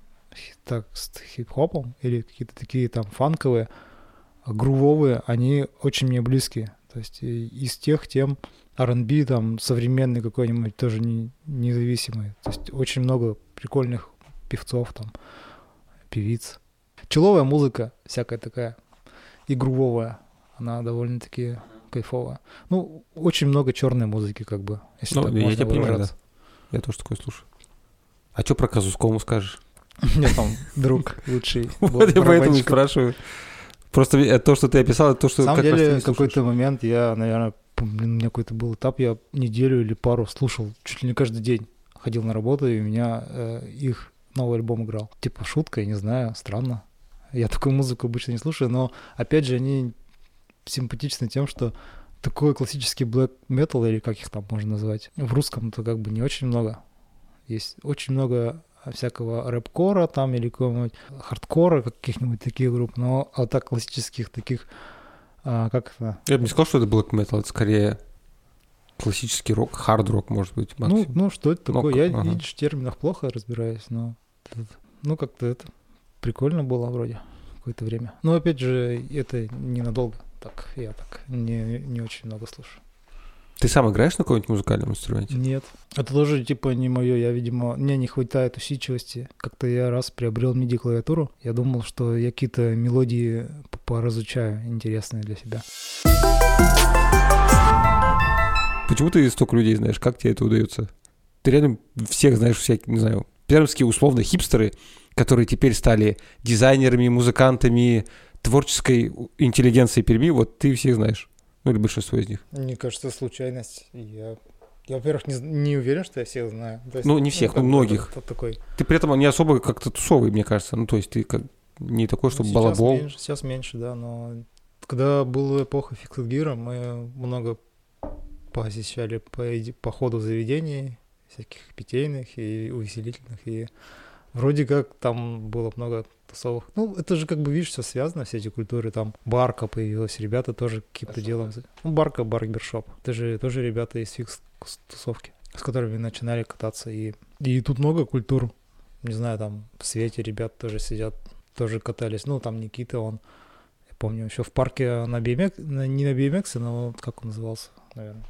так, с хип-хопом или какие-то такие там фанковые, грувовые, они очень мне близкие. То есть и- из тех тем R&B там современный какой-нибудь тоже не, независимый. То есть очень много прикольных певцов там, певиц. Человая музыка всякая такая и грувовая, она довольно-таки кайфовая. Ну, очень много черной музыки, как бы, если Ну, так я тебя понимаю, выражаться. Я тоже такое слушаю. А что про Казускому скажешь? *laughs* Меня там друг лучший. *laughs* Вот я поэтому спрашиваю. Просто то, что ты описал, это то, что На самом деле, в какой-то момент я, наверное, Блин, у меня какой-то был этап, я неделю или пару слушал чуть ли не каждый день. Ходил на работу, и у меня э, их новый альбом играл. Типа шутка, я не знаю, странно. Я такую музыку обычно не слушаю, но опять же они симпатичны тем, что такой классический black metal, или как их там можно назвать, в русском-то как бы не очень много. Есть очень много всякого рэп-кора там или какого-нибудь хардкора, каких-нибудь таких групп, но а так классических таких, а, как это? Я бы не сказал, что это black metal, это скорее классический рок, хард-рок, может быть, Ну, максимум. ну что это Ну, такое? Я, ага. видишь, в терминах плохо разбираюсь, но ну как-то это прикольно было вроде какое-то время. Но опять же, это ненадолго. Так, я так не, не очень много слушаю. Ты сам играешь на каком-нибудь музыкальном инструменте? Нет. Это тоже типа не мое. Я, видимо, мне не хватает усидчивости. Как-то я раз приобрел MIDI клавиатуру. Я думал, что я какие-то мелодии поразучаю интересные для себя. Почему ты столько людей знаешь? Как тебе это удается? Ты реально всех знаешь, всякие, не знаю, пермские условно хипстеры, которые теперь стали дизайнерами, музыкантами, творческой интеллигенцией Перми, вот ты всех знаешь. Ну или большинство из них. Мне кажется, случайность. Я, я во-первых, не, не уверен, что я всех знаю. То есть, Ну, не всех, ну, многих. это такой. Ты при этом не особо как-то тусовый, мне кажется. Ну то есть ты как не такой, чтобы Ну, балабол. Сейчас меньше, сейчас меньше, да, но когда была эпоха Gear, мы много посещали по, по ходу заведений, всяких питейных и увеселительных, и вроде как там было много тусовок. Ну, это же как бы, видишь, все связано, все эти культуры, там Барка появилась, ребята тоже каким-то делом... Ну, Барка, Барбершоп, это же тоже ребята из Fixed тусовки, с которыми начинали кататься, и, и тут много культур, не знаю, там в свете ребят тоже сидят, тоже катались. Ну, там Никита, он, я помню, еще в парке на BMX, не на BMX, но как он назывался, наверное,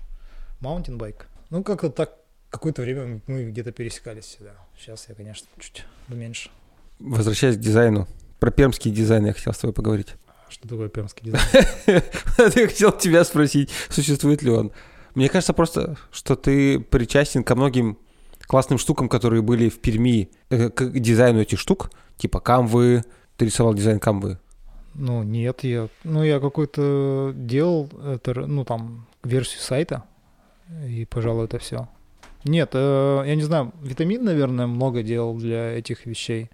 Mountain Bike. Ну, как-то так, какое-то время мы где-то пересекались всегда. Сейчас я, конечно, чуть меньше. Возвращаясь к дизайну. Про пермский дизайн я хотел с тобой поговорить. Что такое пермский дизайн? *laughs* Я хотел тебя спросить, существует ли он. Мне кажется просто, что ты причастен ко многим классным штукам, которые были в Перми, э, к дизайну этих штук, типа камвы, ты рисовал дизайн камвы. Ну, нет, я, ну, я какой-то делал, это, ну, там, версию сайта, и, пожалуй, это все. Нет, э, я не знаю, витамин, наверное, много делал для этих вещей.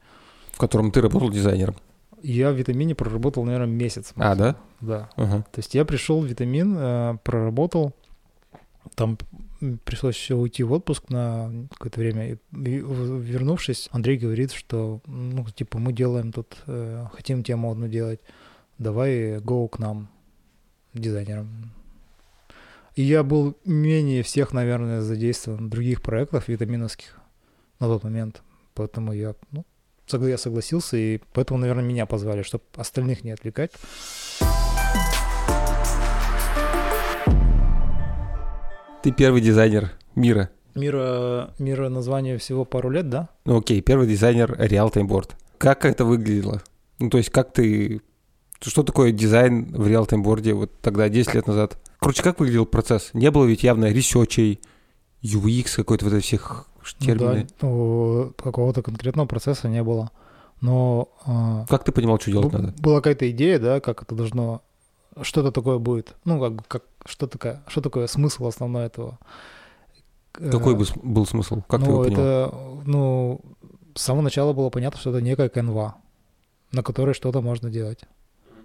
в котором ты работал дизайнером. Я в витамине проработал, наверное, месяц. А, да? Да. Ага. То есть я пришел в витамин, э, проработал, там пришлось еще уйти в отпуск на какое-то время. И, вернувшись, Андрей говорит, что, ну, типа, мы делаем тут, э, хотим тему одну делать, давай go к нам, дизайнерам. И я был менее всех, наверное, задействован в других проектах витаминовских на тот момент. Поэтому я, ну, я согласился, и поэтому, наверное, меня позвали, чтобы остальных не отвлекать. Ты первый дизайнер мира. Мира, мира название всего пару лет, да? Ну окей, первый дизайнер Real Time Board. Как это выглядело? Ну то есть как ты... Что такое дизайн в Real Time Board вот тогда, 10 лет назад? Короче, как выглядел процесс? Не было ведь явно ресечей, UX какой-то вот этих всех Ну термины. да, ну, какого-то конкретного процесса не было. Но а, Как ты понимал, что делать бу- надо? была какая-то идея, да, как это должно, что-то такое будет. Ну, как, как что такое, что такое смысл основной этого? Какой Э, бы был смысл? Как ты ну, его понимал? это, ну, с самого начала было понятно, что это некая канва, на которой что-то можно делать.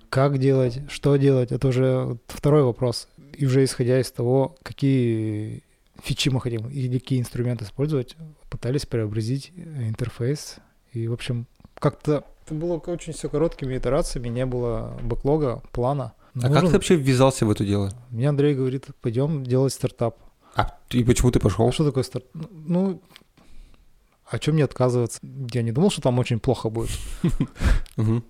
Как делать, что делать, это уже второй вопрос. И уже исходя из того, какие фичи мы хотим или какие инструменты использовать, пытались преобразить э, интерфейс. И, в общем, как-то это было очень все короткими итерациями, не было бэклога, плана. А как ты вообще ввязался в это дело? Мне Андрей говорит, пойдем делать стартап. А и почему ты пошел? А что такое старт? Ну, о чем мне отказываться? Я не думал, что там очень плохо будет. *laughs*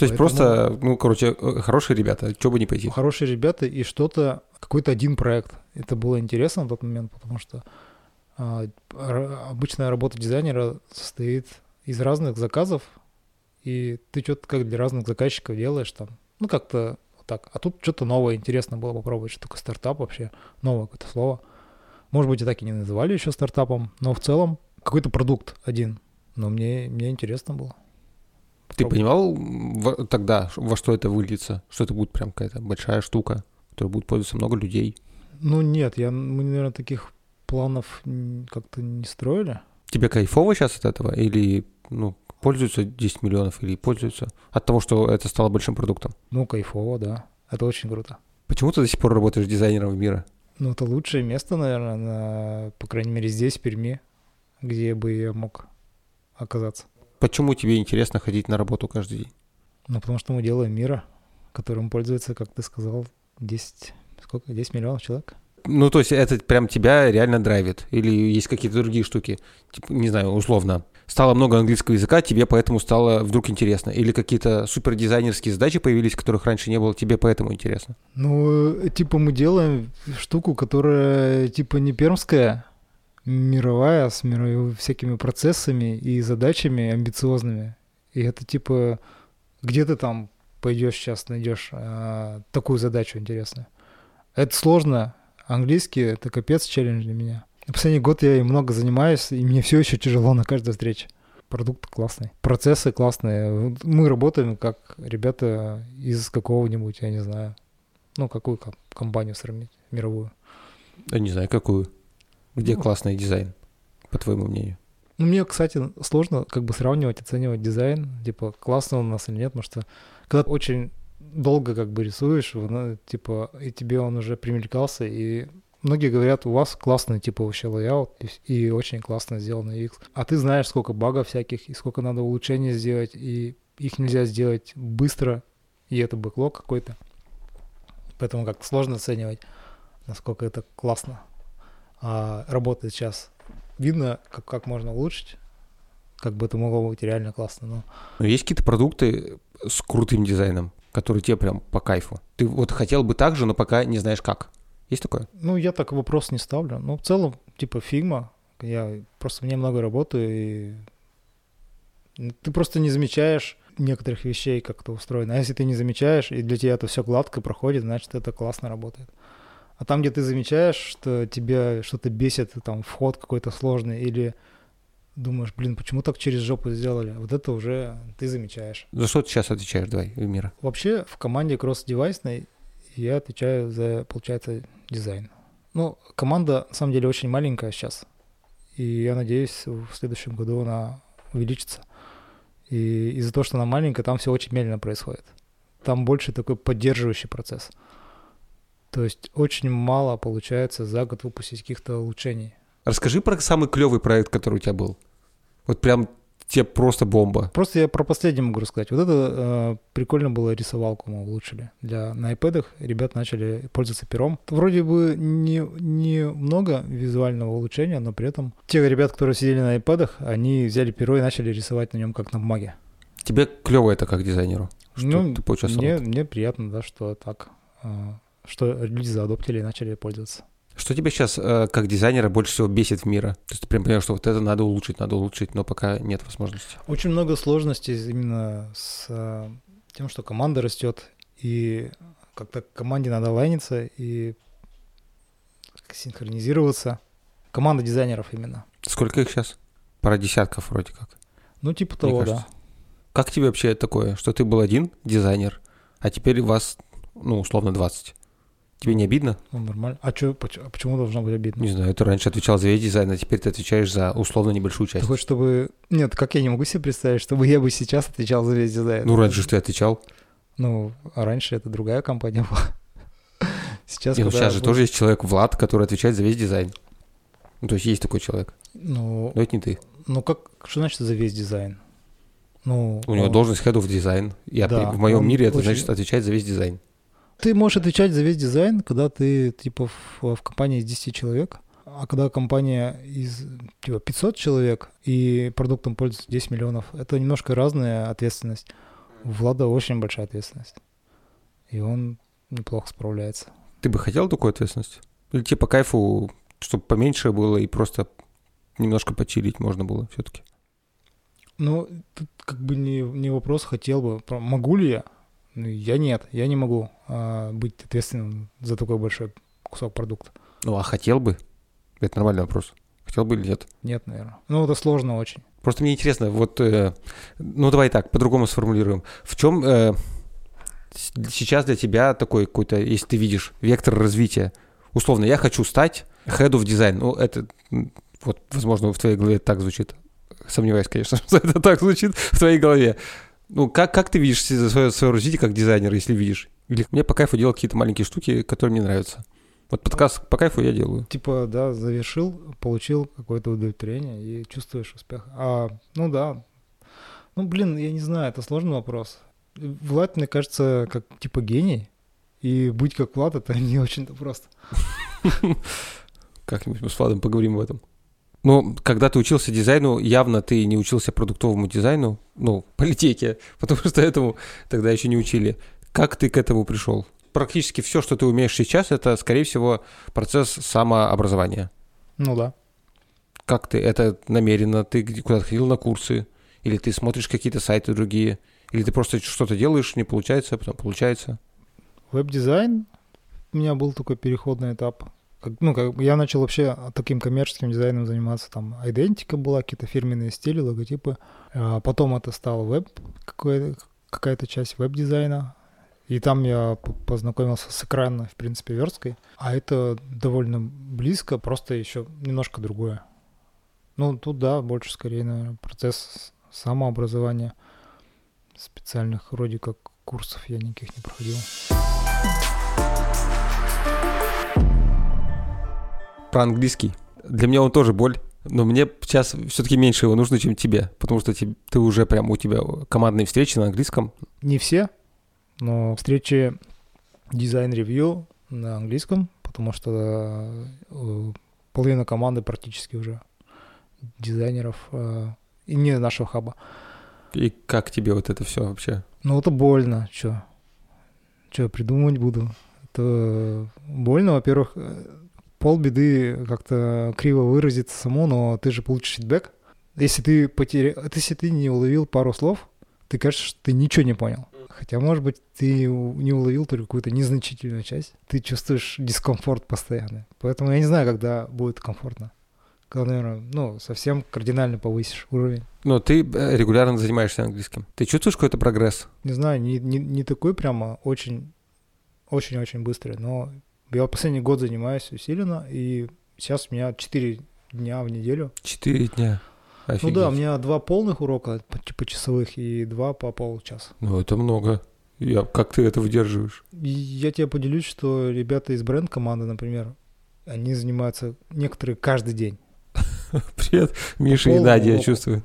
То есть Поэтому- просто, ну, короче, э, хорошие ребята, что бы не пойти. Хорошие ребята и что-то, какой-то один проект. Это было интересно на тот момент, потому что а, обычная работа дизайнера состоит из разных заказов, и ты что-то как для разных заказчиков делаешь там. Ну, как-то вот так. А тут что-то новое, интересно было попробовать, что такое стартап вообще, новое какое-то слово. Может быть, и так и не называли еще стартапом, но в целом какой-то продукт один. Но мне, мне интересно было. Ты понимал в- тогда, во что это выльется? Что это будет прям какая-то большая штука, которой будет пользоваться много людей? Ну нет, я, мы, наверное, таких планов как-то не строили. Тебе кайфово сейчас от этого? Или, ну, пользуются 10 миллионов или пользуются от того, что это стало большим продуктом? Ну, кайфово, да. Это очень круто. Почему ты до сих пор работаешь дизайнером мира? Ну, это лучшее место, наверное, на, по крайней мере, здесь, в Перми, где бы я мог оказаться. Почему тебе интересно ходить на работу каждый день? Ну, потому что мы делаем мира, которым пользуется, как ты сказал, 10, сколько, 10 миллионов человек. Ну, то есть это прям тебя реально драйвит? Или есть какие-то другие штуки? Типа, не знаю, условно. Стало много английского языка, тебе поэтому стало вдруг интересно? Или какие-то супер дизайнерские задачи появились, которых раньше не было, тебе поэтому интересно? Ну, э, типа мы делаем штуку, которая типа не пермская, мировая, с мировыми всякими процессами и задачами амбициозными. И это типа, где ты там пойдешь сейчас, найдешь а, такую задачу интересную. Это сложно. Английский — это капец челлендж для меня. Последний год я и много занимаюсь, и мне все еще тяжело на каждой встрече. Продукт классный, процессы классные. Мы работаем как ребята из какого-нибудь, я не знаю, ну, какую ком- компанию сравнить, мировую. Я не знаю, какую. Где Ну. классный дизайн, по твоему мнению? Ну, мне, кстати, сложно как бы сравнивать, оценивать дизайн, типа, классно он у нас или нет, потому что когда очень долго как бы рисуешь, ну, типа, и тебе он уже примелькался, и многие говорят, у вас классный, типа, вообще layout, и, и очень классно сделано UX. А ты знаешь, сколько багов всяких, и сколько надо улучшений сделать, и их нельзя сделать быстро, и это backlog какой-то. Поэтому как-то сложно оценивать, насколько это классно а, работает сейчас. Видно, как, как можно улучшить, как бы это могло быть реально классно, но Но есть какие-то продукты с крутым дизайном, которые тебе прям по кайфу? Ты вот хотел бы так же, но пока не знаешь как. Есть такое? Ну, я так вопрос не ставлю. Ну, в целом, типа, Figma. Я просто мне много работаю, и ты просто не замечаешь некоторых вещей, как это устроено. А если ты не замечаешь, и для тебя это все гладко проходит, значит, это классно работает. А там, где ты замечаешь, что тебя что-то бесит, там, вход какой-то сложный, или думаешь, блин, почему так через жопу сделали, вот это уже ты замечаешь. За что ты сейчас отвечаешь, давай, мира? Вообще в команде кросс-девайсной я отвечаю за, получается, дизайн. Ну, команда на самом деле очень маленькая сейчас. И я надеюсь, в следующем году она увеличится. И из-за того, что она маленькая, там все очень медленно происходит. Там больше такой поддерживающий процесс. То есть очень мало получается за год выпустить каких-то улучшений. Расскажи про самый клевый проект, который у тебя был. Вот прям тебе просто бомба. Просто я про последний могу рассказать. Вот это э, прикольно было рисовалку мы улучшили. Для, на iPad ребят начали пользоваться пером. Вроде бы не, не много визуального улучшения, но при этом те ребят, которые сидели на iPad, они взяли перо и начали рисовать на нем как на бумаге. Тебе клево это как дизайнеру? Что ну, ты поучаствовал? мне, мне приятно, да, что так, э, что люди заадоптили и начали пользоваться. Что тебя сейчас э, как дизайнера больше всего бесит в мире? То есть ты прям понимаешь, что вот это надо улучшить, надо улучшить, но пока нет возможности. Очень много сложностей именно с э, тем, что команда растет, и как-то команде надо лайниться и синхронизироваться. Команда дизайнеров именно. Сколько их сейчас? Пара десятков вроде как. Ну, типа Мне того, кажется. да. Как тебе вообще такое, что ты был один дизайнер, а теперь вас, ну, условно, 20? Тебе не обидно? Ну, нормально. А, чё, поч- а почему должно быть обидно? Не знаю, ты раньше отвечал за весь дизайн, а теперь ты отвечаешь за условно небольшую Ты часть. хочешь, чтобы... Нет, как я не могу себе представить, чтобы я бы сейчас отвечал за весь дизайн. Ну, раньше же ты отвечал. Ну, а раньше это другая компания была. *laughs* Сейчас, Не, ну сейчас же был- тоже есть человек, Влад, который отвечает за весь дизайн. Ну, то есть есть такой человек. Ну, Но это не ты. ну как, что значит за весь дизайн? Ну, У него он- должность head of design. Я Да, при- в моем он мире это очень- значит отвечать за весь дизайн. Ты можешь отвечать за весь дизайн, когда ты, типа, в, в компании из 10 человек, а когда компания из, типа, 500 человек и продуктом пользуется 10 миллионов, это немножко разная ответственность. У Влада очень большая ответственность. И он неплохо справляется. Ты бы хотел такую ответственность? Или тебе по кайфу, чтобы поменьше было и просто немножко почилить можно было все-таки? Ну, тут как бы не, не вопрос, хотел бы. Могу ли я? Ну, я нет, я не могу а, быть ответственным за такой большой кусок продукта. Ну, а хотел бы? Это нормальный вопрос. Хотел бы или нет? Нет, наверное. Ну, это сложно очень. Просто мне интересно, вот, э, ну давай так, по-другому сформулируем. В чем э, сейчас для тебя такой какой-то, если ты видишь вектор развития, условно, я хочу стать хеду в дизайн. Ну, это, вот, возможно, в твоей голове так звучит. Сомневаюсь, конечно, *laughs* что это так звучит в твоей голове. Ну, как, как ты видишь свое, свое развитие как дизайнер, если видишь? Или мне по кайфу делать какие-то маленькие штуки, которые мне нравятся. Вот подкаст по кайфу я делаю. Типа, да, завершил, получил какое-то удовлетворение и чувствуешь успех. А, ну да. Ну, блин, я не знаю, это сложный вопрос. Влад, мне кажется, как типа гений. И быть как Влад, это *laughs* не очень-то просто. *laughs* Как-нибудь мы с Владом поговорим об этом. Ну, когда ты учился дизайну, явно ты не учился продуктовому дизайну, ну, *laughs* политеке, потому что этому тогда еще не учили. Как ты к этому пришел? Практически все, что ты умеешь сейчас, это, скорее всего, процесс самообразования. Ну да. Как ты? Это намеренно? Ты куда-то ходил на курсы? Или ты смотришь какие-то сайты другие? Или ты просто что-то делаешь, не получается, а потом получается? Веб-дизайн у меня был такой переходный этап. Ну, как, я начал вообще таким коммерческим дизайном заниматься. Там идентика была, какие-то фирменные стили, логотипы. А потом это стало веб, какая-то часть веб-дизайна. И там я познакомился с экраном, в принципе, версткой. А это довольно близко, просто еще немножко другое. Ну, тут, да, больше скорее, наверное, процесс самообразования. Специальных вроде как курсов я никаких не проходил. Про английский. Для меня он тоже боль, но мне сейчас все-таки меньше его нужно, чем тебе, потому что те- ты уже прям у тебя командные встречи на английском. Не все, но встречи дизайн- review на английском, потому что э, половина команды практически уже дизайнеров э, и не нашего хаба. И как тебе вот это все вообще? Ну, это больно, что? Что придумывать буду? Это больно, во-первых, э, полбеды как-то криво выразиться само, но ты же получишь фидбэк. Если ты потеря... если ты не уловил пару слов, ты кажется, что ты ничего не понял. Хотя, может быть, ты не уловил только какую-то незначительную часть. Ты чувствуешь дискомфорт постоянно. Поэтому я не знаю, когда будет комфортно. Когда, наверное, ну, совсем кардинально повысишь уровень. Ну, ты э, регулярно занимаешься английским. Ты чувствуешь какой-то прогресс? не знаю, не, не, не такой прямо очень, очень-очень быстрый, но я последний год занимаюсь усиленно, и сейчас у меня 4 дня в неделю. Четыре дня. Офигеть. Ну да, у меня два полных урока по, типа часовых и два по полчаса. Ну, это много. Я, как ты это выдерживаешь? Я тебе поделюсь, что ребята из бренд-команды, например, они занимаются некоторые каждый день. *laughs* Привет, Миша и Надя, я чувствую.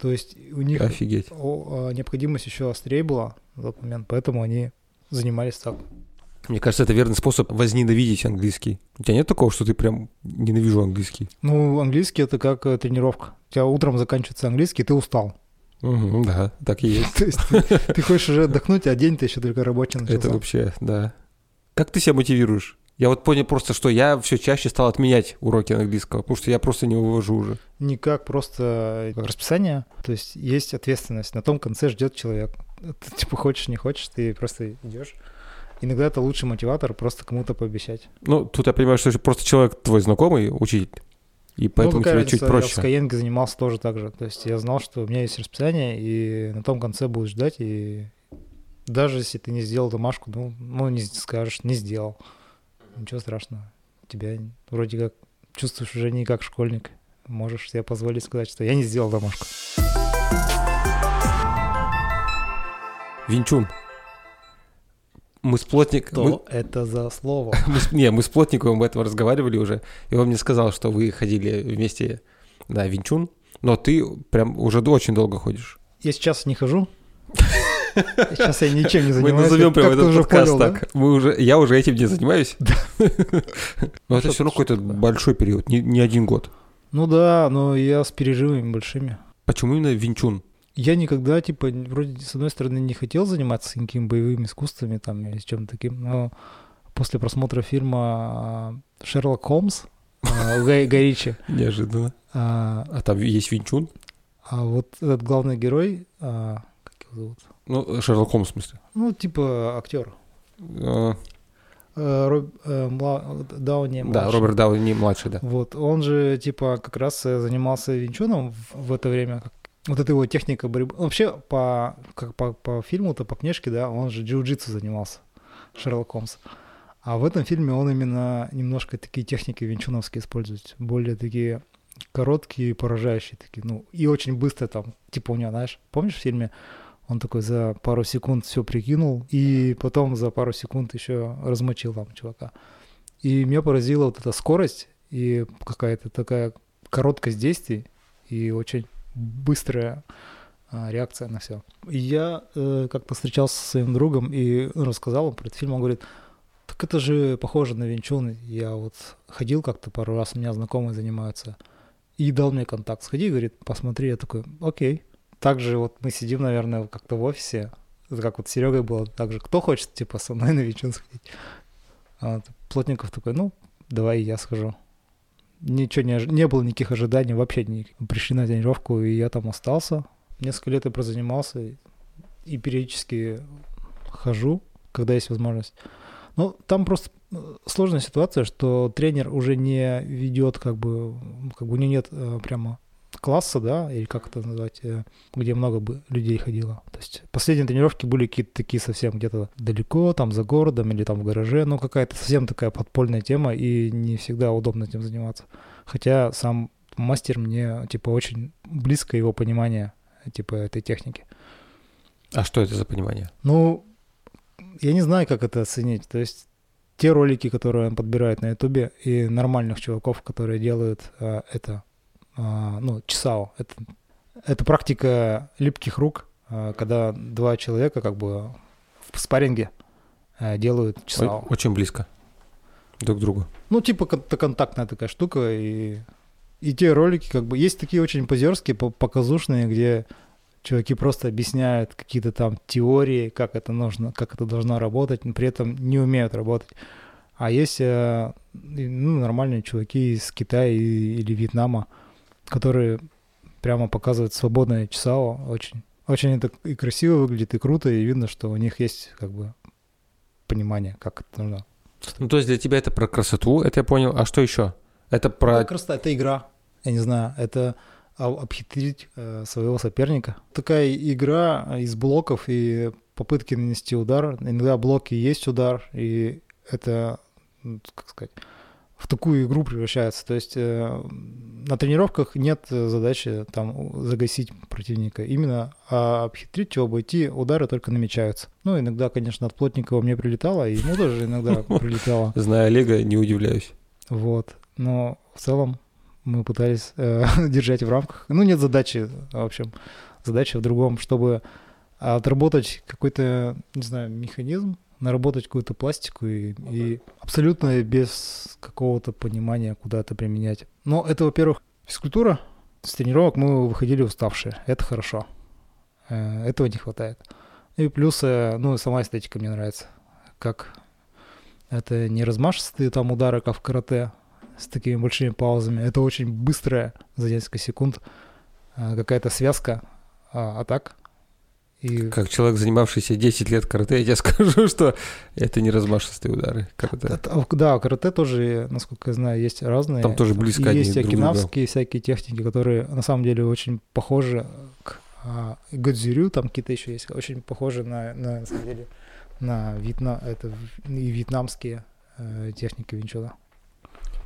То есть у них Офигеть. а, необходимость еще острее была в тот момент, поэтому они занимались так. Мне кажется, это верный способ возненавидеть английский. У тебя нет такого, что ты прям ненавижу английский? Ну, английский это как э, тренировка. У тебя утром заканчивается английский, ты устал. Мгм, да, так и есть. *laughs* То есть ты, ты хочешь уже отдохнуть, а день-то еще только рабочий начался. Это вообще, да. Как ты себя мотивируешь? Я вот понял просто, что я все чаще стал отменять уроки английского, потому что я просто не увожу уже. Никак просто э, расписание. То есть есть ответственность. На том конце ждет человек. Ты типа хочешь, не хочешь, ты просто идешь. Иногда это лучший мотиватор просто кому-то пообещать. Ну, тут я понимаю, что просто человек твой знакомый, учитель, и поэтому ну, тебе чуть разница, Я в проще. Skyeng занимался тоже так же. То есть я знал, что у меня есть расписание, и на том конце будут ждать, и даже если ты не сделал домашку, ну, ну не скажешь, не сделал. Ничего страшного. Тебя вроде как чувствуешь уже не как школьник. Можешь себе позволить сказать, что я не сделал домашку. Винчун. Мы с плотник... мы- Что это за слово? *laughs* Мы с- не, мы с Плотниковым об этом разговаривали уже, и он мне сказал, что вы ходили вместе на Винчун, но ты прям уже очень долго ходишь. Я сейчас не хожу. Сейчас я ничем не *laughs* Мы занимаюсь. назовем как прямо этот уже подкаст понял, да? так. Мы уже, я уже этим не занимаюсь. *laughs* Но это все равно какой-то большой период, не, не один год. Ну да, но я с перерывами большими. Почему именно Винчун? Я никогда, типа, вроде, с одной стороны, не хотел заниматься какими боевыми искусствами там или чем-то таким, но после просмотра фильма а, «Шерлок Холмс» а, Гай Ричи, *laughs* Неожиданно. а А там есть Винчун? а вот этот главный герой, а, как его зовут? Ну, Шерлок Холмс, в смысле. Ну, типа актер. Э, Роб- э, мла- Дауни Да, младший. Роберт Дауни младший, да. Вот, он же, типа, как раз э, занимался винчуном в, в это время. Вот эта его техника борьбы. Вообще, по, как по, по фильму-то, по книжке, да, он же джиу-джитсу занимался, Шерлок Холмс. А в этом фильме он именно немножко такие техники винчуновские использует, более такие короткие, поражающие такие, ну, и очень быстро там, типа у него, знаешь, помнишь в фильме, он такой за пару секунд все прикинул, и потом за пару секунд еще размочил там чувака. И меня поразила вот эта скорость и какая-то такая короткость действий и очень быстрая а, реакция на все. Я э, как-то встречался со своим другом и рассказал ему про этот фильм. Он говорит, так это же похоже на Винчун. Я вот ходил как-то пару раз, у меня знакомые занимаются. И дал мне контакт. Сходи, говорит, посмотри. Я такой, окей. Также вот мы сидим, наверное, как-то в офисе. Это как вот с Серегой было. Также кто хочет, типа, со мной на Винчун сходить? А Плотников такой, ну, давай я схожу. Ничего не, не было никаких ожиданий, вообще не пришли на тренировку, и я там остался. Несколько лет я прозанимался и периодически хожу, когда есть возможность. Но там просто э, сложная ситуация, что тренер уже не ведет, как бы, как бы у него нет э, прямо класса, да, или как это назвать, э, где много бы людей ходило. То есть последние тренировки были какие-то такие совсем где-то далеко, там за городом или там в гараже, ну какая-то совсем такая подпольная тема, и не всегда удобно этим заниматься. Хотя сам мастер мне, типа, очень близко его понимание, типа, этой техники. А что это за понимание? Ну, я не знаю, как это оценить. То есть те ролики, которые он подбирает на Ютубе, и нормальных чуваков, которые делают а, это ну, чесао. Это, это практика липких рук, а, когда два человека как бы в спарринге а, делают чесао. Очень близко друг к другу. Ну, типа это контактная такая штука, и, и те ролики как бы... Есть такие очень позерские, показушные, где чуваки просто объясняют какие-то там теории, как это нужно, как это должно работать, но при этом не умеют работать. А есть ну, нормальные чуваки из Китая или Вьетнама, которые прямо показывают свободное часао. Очень, очень это и красиво выглядит, и круто, и видно, что у них есть как бы понимание, как это нужно. Ну, то есть для тебя это про красоту, это я понял. А что еще? Это про... Это красота, это игра. Я не знаю, это обхитрить э, своего соперника. Такая игра из блоков и попытки нанести удар. Иногда блоки есть удар, и это, как сказать, в такую игру превращается. То есть э, на тренировках нет задачи там загасить противника. Именно а обхитрить его, обойти, удары только намечаются. Ну, иногда, конечно, от Плотникова мне прилетало, и ему тоже иногда *laughs* прилетало. Зная Олега, не удивляюсь. Вот. Но в целом мы пытались э, *laughs* держать в рамках. Ну, нет задачи, в общем. Задача в другом, чтобы отработать какой-то, не знаю, механизм, наработать какую-то пластику и, и абсолютно без какого-то понимания, куда это применять. Но это, во-первых, физкультура. С тренировок мы выходили уставшие. Это хорошо. Э, этого не хватает. И плюс, э, ну, сама эстетика мне нравится. Как это не размашистые там удары, как в карате, с такими большими паузами. Это очень быстрая за несколько секунд э, какая-то связка. А так и... Как человек, занимавшийся 10 лет карате, я тебе *laughs* скажу, что это не размашистые удары карате. Это, да, карате тоже, насколько я знаю, есть разные. Там тоже близко и Есть окинавские всякие техники, которые на самом деле очень похожи к а, Годзюрю, там какие-то еще есть, очень похожи на, на, на самом деле, на Вьетна, это и вьетнамские э, техники винчуна.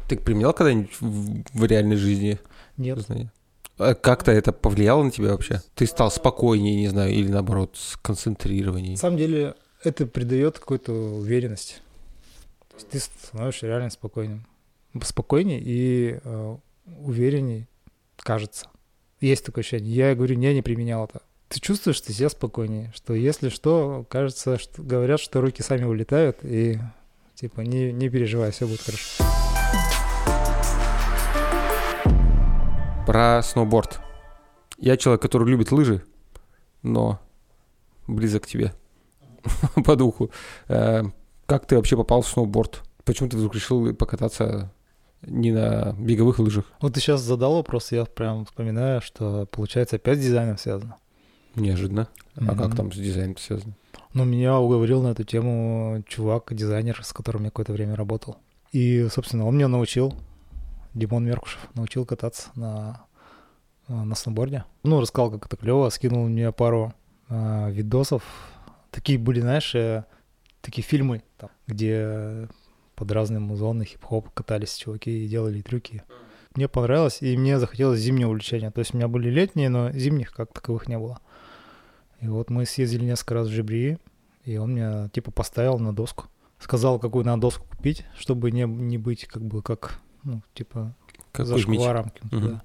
Ты применял когда-нибудь в, в реальной жизни? Нет. Знания? А как-то это повлияло на тебя вообще? Ты стал спокойнее, не знаю, или наоборот, сконцентрированнее? На самом деле, это придает какую-то уверенность. То есть ты становишься реально спокойным. Спокойнее и э, уверенней, кажется. Есть такое ощущение. Я говорю, я не применял это. Ты чувствуешь, что себя спокойнее, что если что, кажется, что говорят, что руки сами улетают, и типа не, не переживай, все будет хорошо. Про сноуборд. Я человек, который любит лыжи, но близок к тебе *laughs* по духу. Э, как ты вообще попал в сноуборд? Почему ты вдруг решил покататься не на беговых лыжах? Вот ты сейчас задал вопрос, я прям вспоминаю, что получается опять с дизайном связано. Неожиданно. Mm-hmm. А как там с дизайном связано? Ну, меня уговорил на эту тему чувак, дизайнер, с которым я какое-то время работал. И, собственно, он меня научил Димон Меркушев научил кататься на, на сноуборде. Ну, рассказал, как это клево, скинул мне пару э, видосов. Такие были, знаешь, э, такие фильмы, там, где под разные музоны, хип-хоп катались чуваки и делали трюки. Мне понравилось, и мне захотелось зимнее увлечение. То есть у меня были летние, но зимних как таковых не было. И вот мы съездили несколько раз в Жибри, и он меня типа поставил на доску. Сказал, какую надо доску купить, чтобы не, не быть как бы как, ну, типа, Как за каким-то, Мгм. да.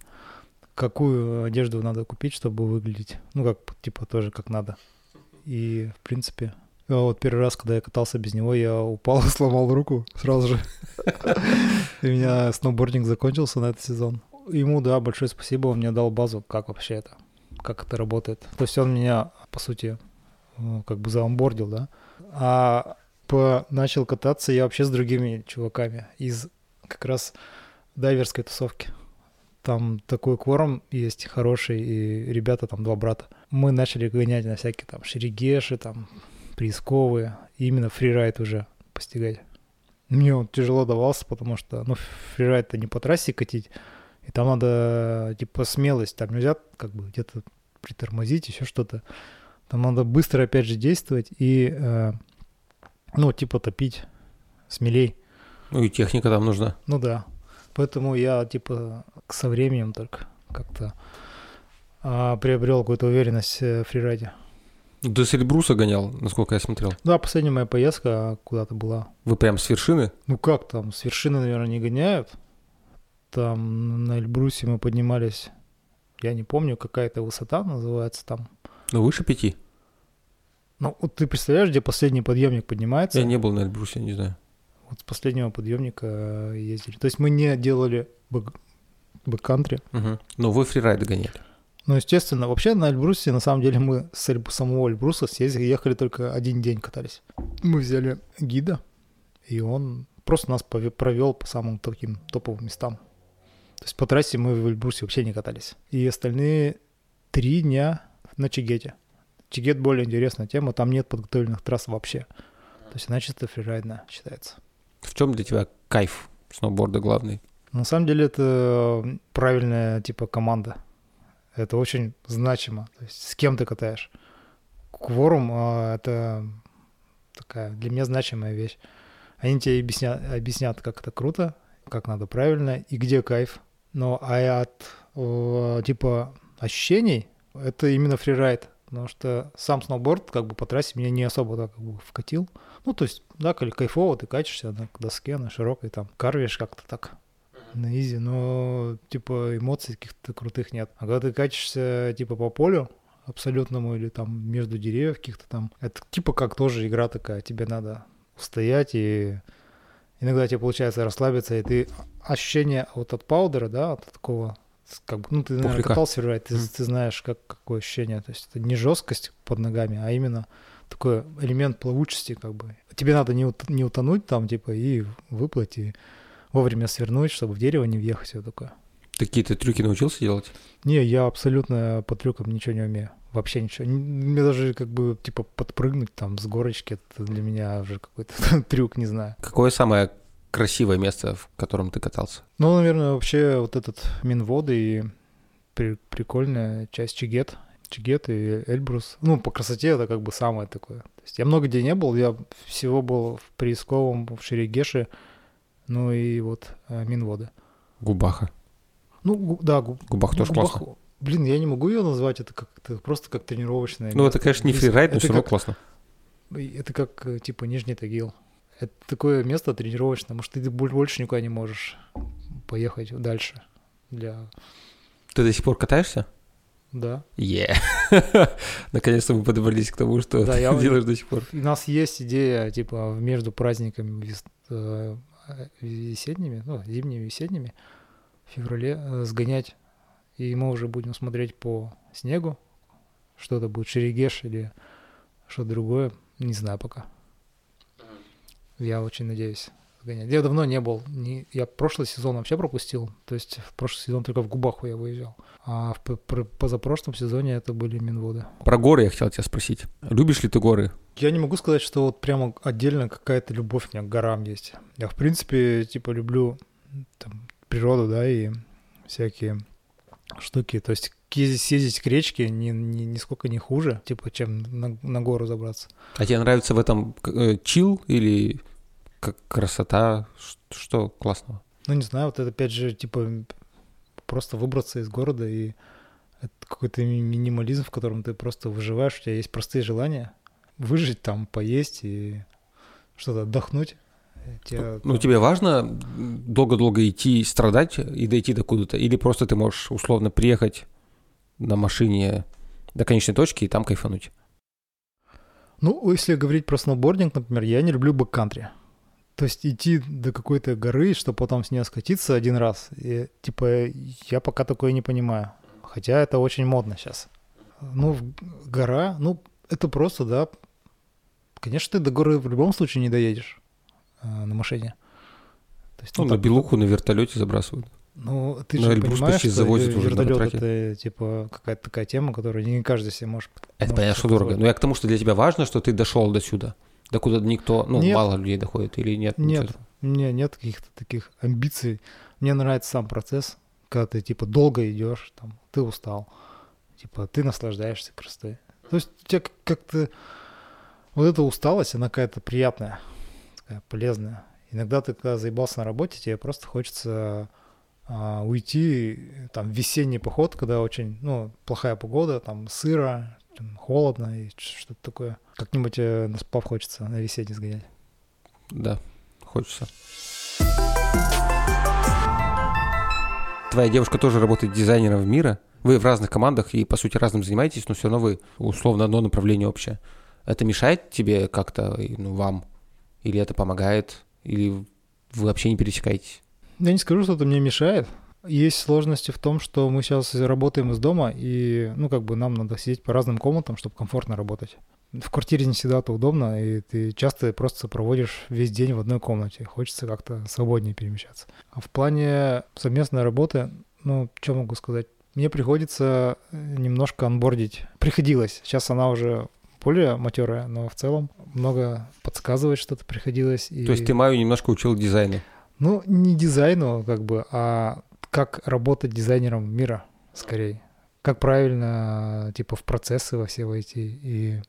Какую одежду надо купить, чтобы выглядеть, ну, как, типа, тоже как надо. И, в принципе, а вот первый раз, когда я катался без него, я упал и *laughs* сломал руку сразу же. *laughs* И у меня сноубординг закончился на этот сезон. Ему, да, большое спасибо, он мне дал базу, как вообще это, как это работает. То есть он меня, по сути, ну, как бы заонбордил, да. А по, начал кататься я вообще с другими чуваками из как раз дайверской тусовки. Там такой кворум есть хороший, и ребята там два брата. Мы начали гонять на всякие там шерегеши, там приисковые, именно фрирайд уже постигать. Мне он тяжело давался, потому что, ну, фрирайд-то не по трассе катить, и там надо, типа, смелость, там нельзя как бы где-то притормозить, еще что-то. Там надо быстро, опять же, действовать и, э, ну, типа, топить смелей. Ну и техника там нужна. Ну да. Поэтому я, типа, со временем только как-то а, приобрел какую-то уверенность э, в фрирайде. До Сельбруса гонял, насколько я смотрел. Да, последняя моя поездка куда-то была. Вы прям с вершины? Ну как там, с вершины, наверное, не гоняют. Там на Эльбрусе мы поднимались, я не помню, какая-то высота называется там. Ну, выше пяти. Ну, вот ты представляешь, где последний подъемник поднимается? Я не был на Эльбрусе, не знаю. Вот с последнего подъемника э, ездили. То есть мы не делали бэк- бэккантри. Мгм. Но вы фрирайды гоняли. Ну, естественно, вообще на Эльбрусе, на самом деле, мы с Эльб- самого Эльбруса съездили, ехали только один день катались. Мы взяли гида, и он просто нас провел по самым таким топовым местам. То есть по трассе мы в Эльбрусе вообще не катались. И остальные три дня на Чигете. Чигет более интересная тема, там нет подготовленных трасс вообще. То есть она чисто фрирайдная считается. В чем для тебя кайф сноуборда главный? На самом деле это правильная типа команда. Это очень значимо. То есть с кем ты катаешь. Кворум а, это такая для меня значимая вещь. Они тебе объяснят, объяснят, как это круто, как надо правильно и где кайф. Но а от э, типа ощущений это именно фрирайд. Потому что сам сноуборд как бы по трассе меня не особо так как бы вкатил. Ну, то есть, да, кайфово, ты катишься на доске, на широкой, там, карвишь как-то так на изи, но, типа, эмоций каких-то крутых нет. А когда ты катишься, типа, по полю абсолютному или там между деревьев каких-то там, это типа как тоже игра такая, тебе надо устоять и иногда тебе получается расслабиться, и ты ощущение вот от паудера, да, от такого как бы, ну, ты, наверное, Пухляка. катался фрирайд, ты, Мгм. ты знаешь, как, какое ощущение. То есть это не жесткость под ногами, а именно такой элемент плавучести, как бы. Тебе надо не, ут- не утонуть там, типа, и выплыть, и вовремя свернуть, чтобы в дерево не въехать, все такое. Какие-то трюки научился делать? Не, я абсолютно по трюкам ничего не умею. Вообще ничего. Мне даже как бы типа подпрыгнуть там с горочки, это для меня уже какой-то *laughs* трюк, не знаю. Какое самое красивое место, в котором ты катался? Ну, наверное, вообще вот этот Минводы и при- прикольная часть Чигет. Чигет и Эльбрус. Ну, по красоте это как бы самое такое. То есть я много где не был, я всего был в Приисковом, в Шерегеше, ну и вот э, Минводы. Губаха. Ну, гу- да, гу- Губах тоже Губах- классно. Блин, я не могу ее назвать, это как это просто как тренировочная. Ну, это, конечно, не фрирайд, но все равно классно. Это как, э, типа, Нижний Тагил. Это такое место тренировочное, может, ты боль- больше никуда не можешь поехать дальше. Для... Ты до сих пор катаешься? Да. Е. *laughs* Наконец-то мы подобрались к тому, что Да, ты я- делаешь до сих пор. У нас есть идея, типа, между праздниками вес- э, весенними, ну, зимними, весенними, в феврале э, сгонять. И мы уже будем смотреть по снегу, что это будет, Шерегеш или что-то другое, не знаю пока. Я очень надеюсь сгонять. Я давно не был, не, я прошлый сезон вообще пропустил, то есть в прошлый сезон только в Губаху я выезжал, а в позапрошлом сезоне это были Минводы. Про горы я хотел тебя спросить. Любишь ли ты горы? Я не могу сказать, что вот прямо отдельно какая-то любовь у меня к горам есть. Я, в принципе, типа, люблю там, природу, да, и всякие штуки. То есть ездить, съездить к речке ни, ни, нисколько не хуже, типа, чем на, на гору забраться. А тебе нравится в этом э, чил или как красота, что классного? Ну, не знаю, вот это опять же, типа, просто выбраться из города и это какой-то ми- минимализм, в котором ты просто выживаешь, у тебя есть простые желания выжить там, поесть и что-то отдохнуть. Тебя, Ну, тебе важно долго-долго идти, страдать и дойти до куда-то? Или просто ты можешь условно приехать на машине до конечной точки и там кайфануть? Ну, если говорить про сноубординг, например, я не люблю бэккантри. То есть идти до какой-то горы, чтобы потом с нее скатиться один раз. И, типа, я пока такое не понимаю. Хотя это очень модно сейчас. Ну, гора, ну, это просто, да. Конечно, ты до горы в любом случае не доедешь э, на машине. То есть, Ну, на так- белуху на вертолете забрасывают. Ну, ты На же Эльбрус понимаешь, почти что уже вертолет это, типа, какая-то такая тема, которую не каждый себе может Это может понятно, что дорого. Но я к тому, что для тебя важно, что ты дошел до сюда. До куда никто, ну, Нет. мало людей доходит или нет? Нет. Ничего. Меня нет каких-то таких амбиций. Мне нравится сам процесс, когда ты типа долго идешь, там, ты устал, типа ты наслаждаешься красотой. То есть у тебя как- как-то вот эта усталость, она какая-то приятная, такая полезная. Иногда ты, когда заебался на работе, тебе просто хочется а, уйти там в весенний поход, когда очень, ну, плохая погода, там сыро, там, холодно и что-то такое. Как-нибудь э, на спав хочется на весенний сгонять. Да, хочется. Твоя девушка тоже работает дизайнером в мира. Вы в разных командах и, по сути, разным занимаетесь, но все равно вы условно одно направление общее. Это мешает тебе как-то, и, ну, вам? Или это помогает? Или вы вообще не пересекаетесь? Я не скажу, что это мне мешает. Есть сложности в том, что мы сейчас работаем из дома, и, ну, как бы нам надо сидеть по разным комнатам, чтобы комфортно работать. В квартире не всегда это удобно, и ты часто просто проводишь весь день в одной комнате. Хочется как-то свободнее перемещаться. А в плане совместной работы, ну, что могу сказать? Мне приходится э, немножко анбордить. Приходилось. Сейчас она уже более матерая, но в целом много подсказывать что-то приходилось. И... То есть ты Маю немножко учил дизайну. Ну, не дизайну, как бы, а как работать дизайнером мира, скорее. Как правильно, типа, в процессы во все войти, и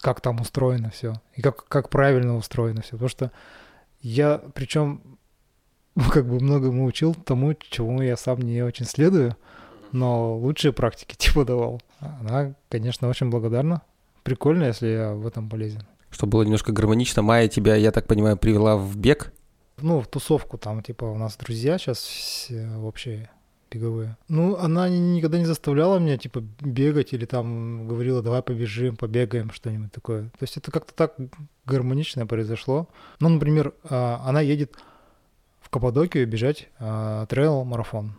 как там устроено все, и как, как правильно устроено все. Потому что я, причем, *laughs* как бы многому учил тому, чему я сам не очень следую, но лучшие практики *laughs* типа давал. Она, конечно, очень благодарна. Прикольно, если я в этом полезен. Чтобы было немножко гармонично, Майя тебя, я так понимаю, привела в бег. Ну, в тусовку там, типа, у нас друзья сейчас все вообще беговые. Ну, она ни- никогда не заставляла меня, типа, бегать или там говорила, давай побежим, побегаем, что-нибудь такое. То есть это как-то так гармонично произошло. Ну, например, а, она едет в Каппадокию бежать а, трейл-марафон.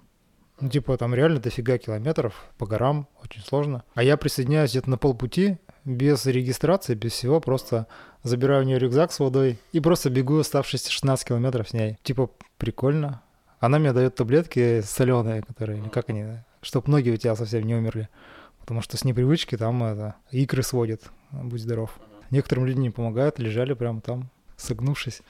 Ну, типа, там реально дофига километров по горам, очень сложно. А я присоединяюсь где-то на полпути, без регистрации, без всего, просто забираю у нее рюкзак с водой и просто бегу оставшиеся 16 километров с ней. Типа, прикольно. Она мне дает таблетки соленые, которые, или как они, чтобы ноги у тебя совсем не умерли. Потому что с непривычки там это, икры сводят, будь здоров. Некоторым людям не помогают, лежали прямо там, согнувшись.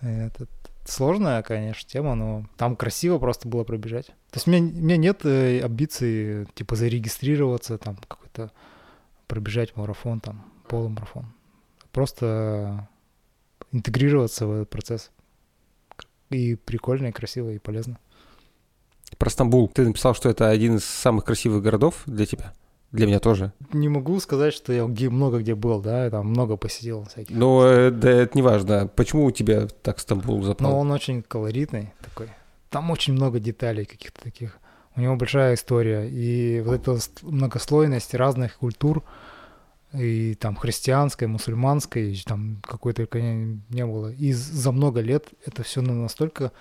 Это сложная, конечно, тема, но там красиво просто было пробежать. То есть у меня, у меня нет э, амбиций, типа, зарегистрироваться, там, какой-то пробежать марафон, там, полумарафон. Просто интегрироваться в этот процесс. И прикольно, и красиво, и полезно. Про Стамбул. Ты написал, что это один из самых красивых городов для тебя. Для меня тоже. Не могу сказать, что я где, много где был, да, там много посетил всяких. Но э, да, это не важно. Почему у тебя так Стамбул запал? Но он очень колоритный такой. Там очень много деталей каких-то таких. У него большая история. И вот эта многослойность разных культур, и там христианской, мусульманской, и там какой только не, не было. И за много лет это все настолько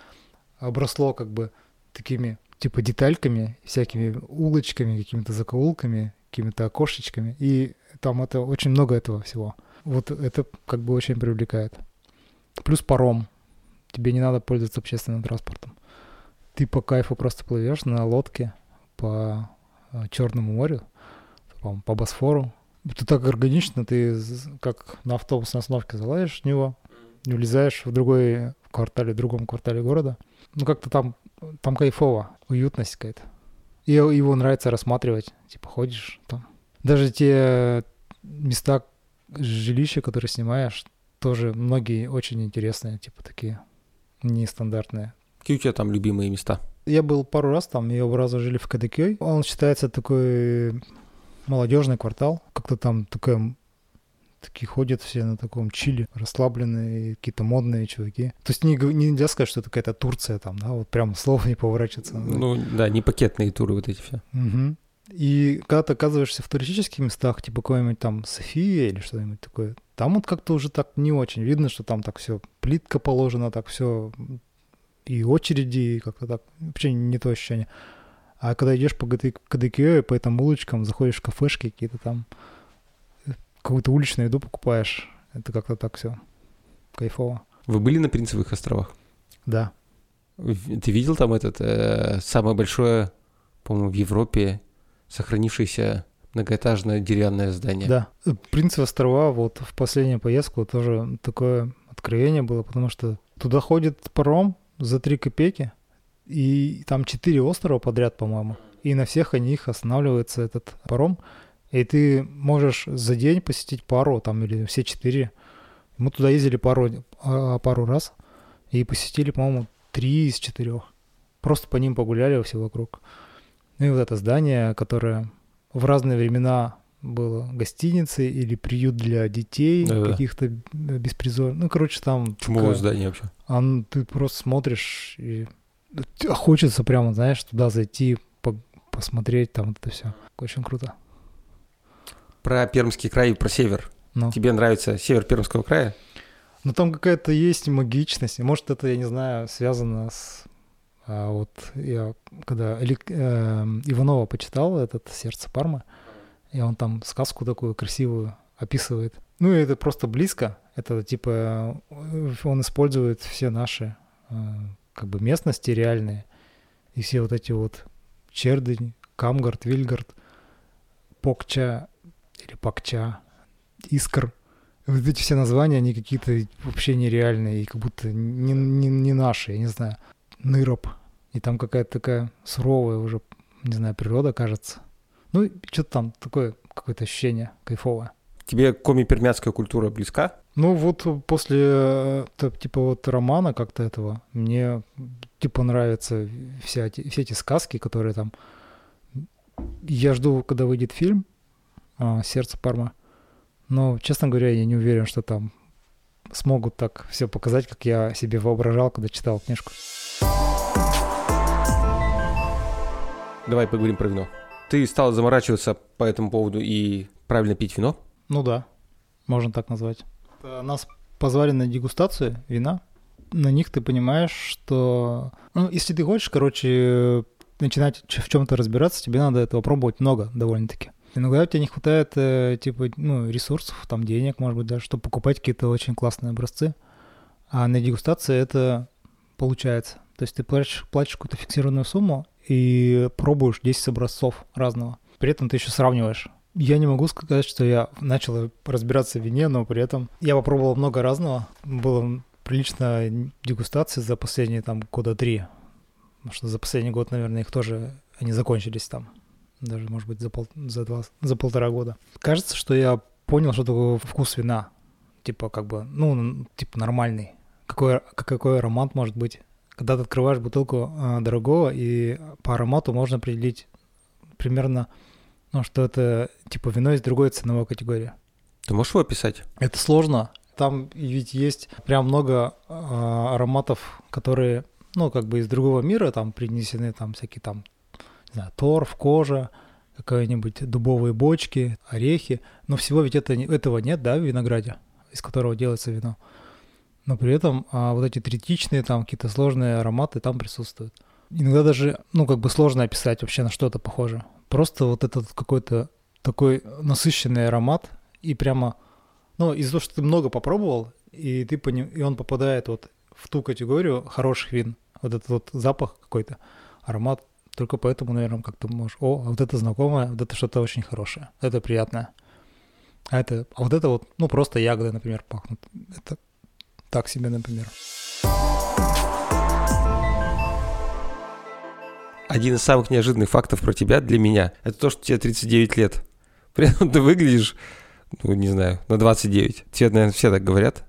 обросло как бы такими типа детальками, всякими улочками, какими-то закоулками, какими-то окошечками. И там это очень много этого всего. Вот это как бы очень привлекает. Плюс паром. Тебе не надо пользоваться общественным транспортом. Ты по кайфу просто плывешь на лодке по э, Черному морю, по, по Босфору. Это так органично, ты как на автобусной остановке залазишь в него, и влезаешь в другой квартале, в другом квартале города. Ну, как-то там, там кайфово, уютность какая-то. И его нравится рассматривать, типа ходишь там. Даже те места жилища, которые снимаешь, тоже многие очень интересные, типа такие нестандартные. Какие у тебя там любимые места? Я был пару раз там, и оба раза жили в Кадыкёй. Он считается такой молодежный квартал. Как-то там такая такие ходят все на таком чили, расслабленные, какие-то модные чуваки. То есть не нельзя сказать, что это какая-то Турция там, да, вот прям слово не поворачивается. Ну да, не пакетные туры вот эти все. Угу. И когда ты оказываешься в туристических местах, типа какой-нибудь там София или что-нибудь такое, там вот как-то уже так не очень видно, что там так все плитка положена, так все и очереди, и как-то так. Вообще не то ощущение. А когда идешь по КДК, по этим улочкам, заходишь в кафешки какие-то там, какую-то уличную еду покупаешь, это как-то так все кайфово. Вы были на Принцевых островах? Да. Ты видел там этот э, самое большое, по-моему, в Европе сохранившееся многоэтажное деревянное здание? Да. Принцевы острова, вот в последнюю поездку тоже такое откровение было, потому что туда ходит паром за 3 копейки, и там четыре острова подряд, по-моему. И на всех них останавливается этот паром. И ты можешь за день посетить пару, там, или все четыре. Мы туда ездили пару, а, пару раз и посетили, по-моему, три из четырех. Просто по ним погуляли все вокруг. Ну и вот это здание, которое в разные времена было гостиницей или приют для детей Да-да. каких-то беспризорных. Ну, короче, там... Чумовое такая- здание вообще. а ну, ты просто смотришь и хочется прямо, знаешь, туда зайти, по- посмотреть, там вот это все. Очень круто. Про Пермский край и про север. Ну. Тебе нравится север Пермского края? Но там какая-то есть магичность. Может, это, я не знаю, связано с... а, вот я когда Элик- эм, Иванова почитал, этот «Сердце Пармы», и он там сказку такую красивую описывает. Ну, и это просто близко. Это типа э, он использует все наши э, как бы местности реальные. И все вот эти вот Чердынь, Камгард, Вильгард, Покча или Пакча, Искр. Вот эти все названия, они какие-то вообще нереальные и как будто не, не, не наши, я не знаю. Ныроп. И там какая-то такая суровая уже, не знаю, природа, кажется. Ну, что-то там такое, какое-то ощущение кайфовое. Тебе коми-пермяцкая культура близка? Ну вот после э, типа вот романа как-то этого мне типа нравятся вся эти, все эти сказки, которые там. Я жду, когда выйдет фильм а, «Сердце Парма». Но, честно говоря, я не уверен, что там смогут так все показать, как я себе воображал, когда читал книжку. Давай поговорим про вино. Ты стал заморачиваться по этому поводу и правильно пить вино? Ну да, можно так назвать. Нас позвали на дегустацию вина. На них ты понимаешь, что... Ну, если ты хочешь, короче, начинать в чем-то разбираться, тебе надо этого пробовать много довольно-таки. Иногда у тебя не хватает, э, типа, ну, ресурсов, там, денег, может быть, даже, чтобы покупать какие-то очень классные образцы. А на дегустации это получается. То есть ты платишь, платишь какую-то фиксированную сумму и пробуешь 10 образцов разного. При этом ты еще сравниваешь. Я не могу сказать, что я начал разбираться в вине, но при этом я попробовал много разного. Было прилично дегустации за последние там года три. Потому что за последний год, наверное, их тоже, они закончились там. Даже, может быть, за, пол, за, два, за полтора года. Кажется, что я понял, что такое вкус вина. Типа, как бы, ну, типа нормальный. Какой, какой аромат может быть. Когда ты открываешь бутылку а, дорогого, и по аромату можно определить примерно, ну, что это типа вино из другой ценовой категории. Ты можешь его описать? Это сложно. Там ведь есть прям много а, ароматов, которые, ну, как бы из другого мира, там принесены там всякие там, не знаю, торф, кожа, какие-нибудь дубовые бочки, орехи. Но всего ведь это, этого нет, да, в винограде, из которого делается вино. Но при этом а, вот эти третичные, там какие-то сложные ароматы там присутствуют. Иногда даже, ну, как бы сложно описать вообще на что это похоже. Просто вот этот какой-то такой насыщенный аромат и прямо ну, из-за того, что ты много попробовал, и ты по ним, и он попадает вот в ту категорию хороших вин. Вот этот вот запах какой-то, аромат. Только поэтому, наверное, как ты можешь, о, а вот это знакомое, вот это что-то очень хорошее, это приятное. А это, а вот это вот, ну, просто ягоды, например, пахнут. Это так себе, например. Один из самых неожиданных фактов про тебя для меня – это то, что тебе 39 лет. *laughs* При этом ты выглядишь, ну, не знаю, на 29. Тебе, наверное, все так говорят.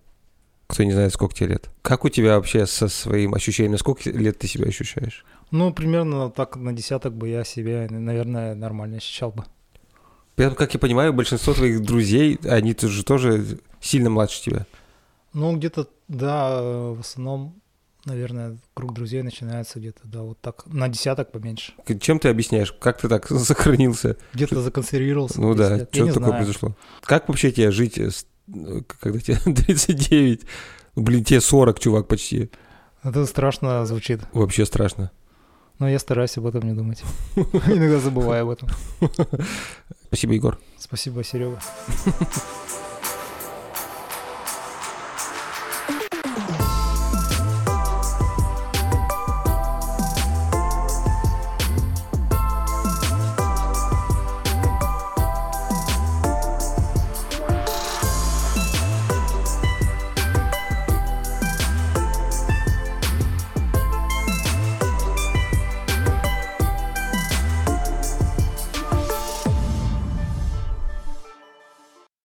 кто не знает, сколько тебе лет. Как у тебя вообще со своим ощущением, сколько лет ты себя ощущаешь? Ну, примерно так на десяток бы я себя, наверное, нормально ощущал бы. При этом, как я понимаю, большинство твоих друзей, они тоже, тоже сильно младше тебя. Ну, где-то, да, в основном, наверное, круг друзей начинается где-то, да, вот так, на десяток поменьше. Чем ты объясняешь, как ты так *laughs* сохранился? Где-то законсервировался. Ну да, лет. Что такое знаю. произошло? Как вообще тебе жить, с- когда тебе *laughs* 39? Блин, тебе 40, чувак, почти. Это страшно звучит, Вообще страшно. но я стараюсь об этом не думать. *laughs* Иногда забываю об этом. Спасибо, Егор. Спасибо, Серега.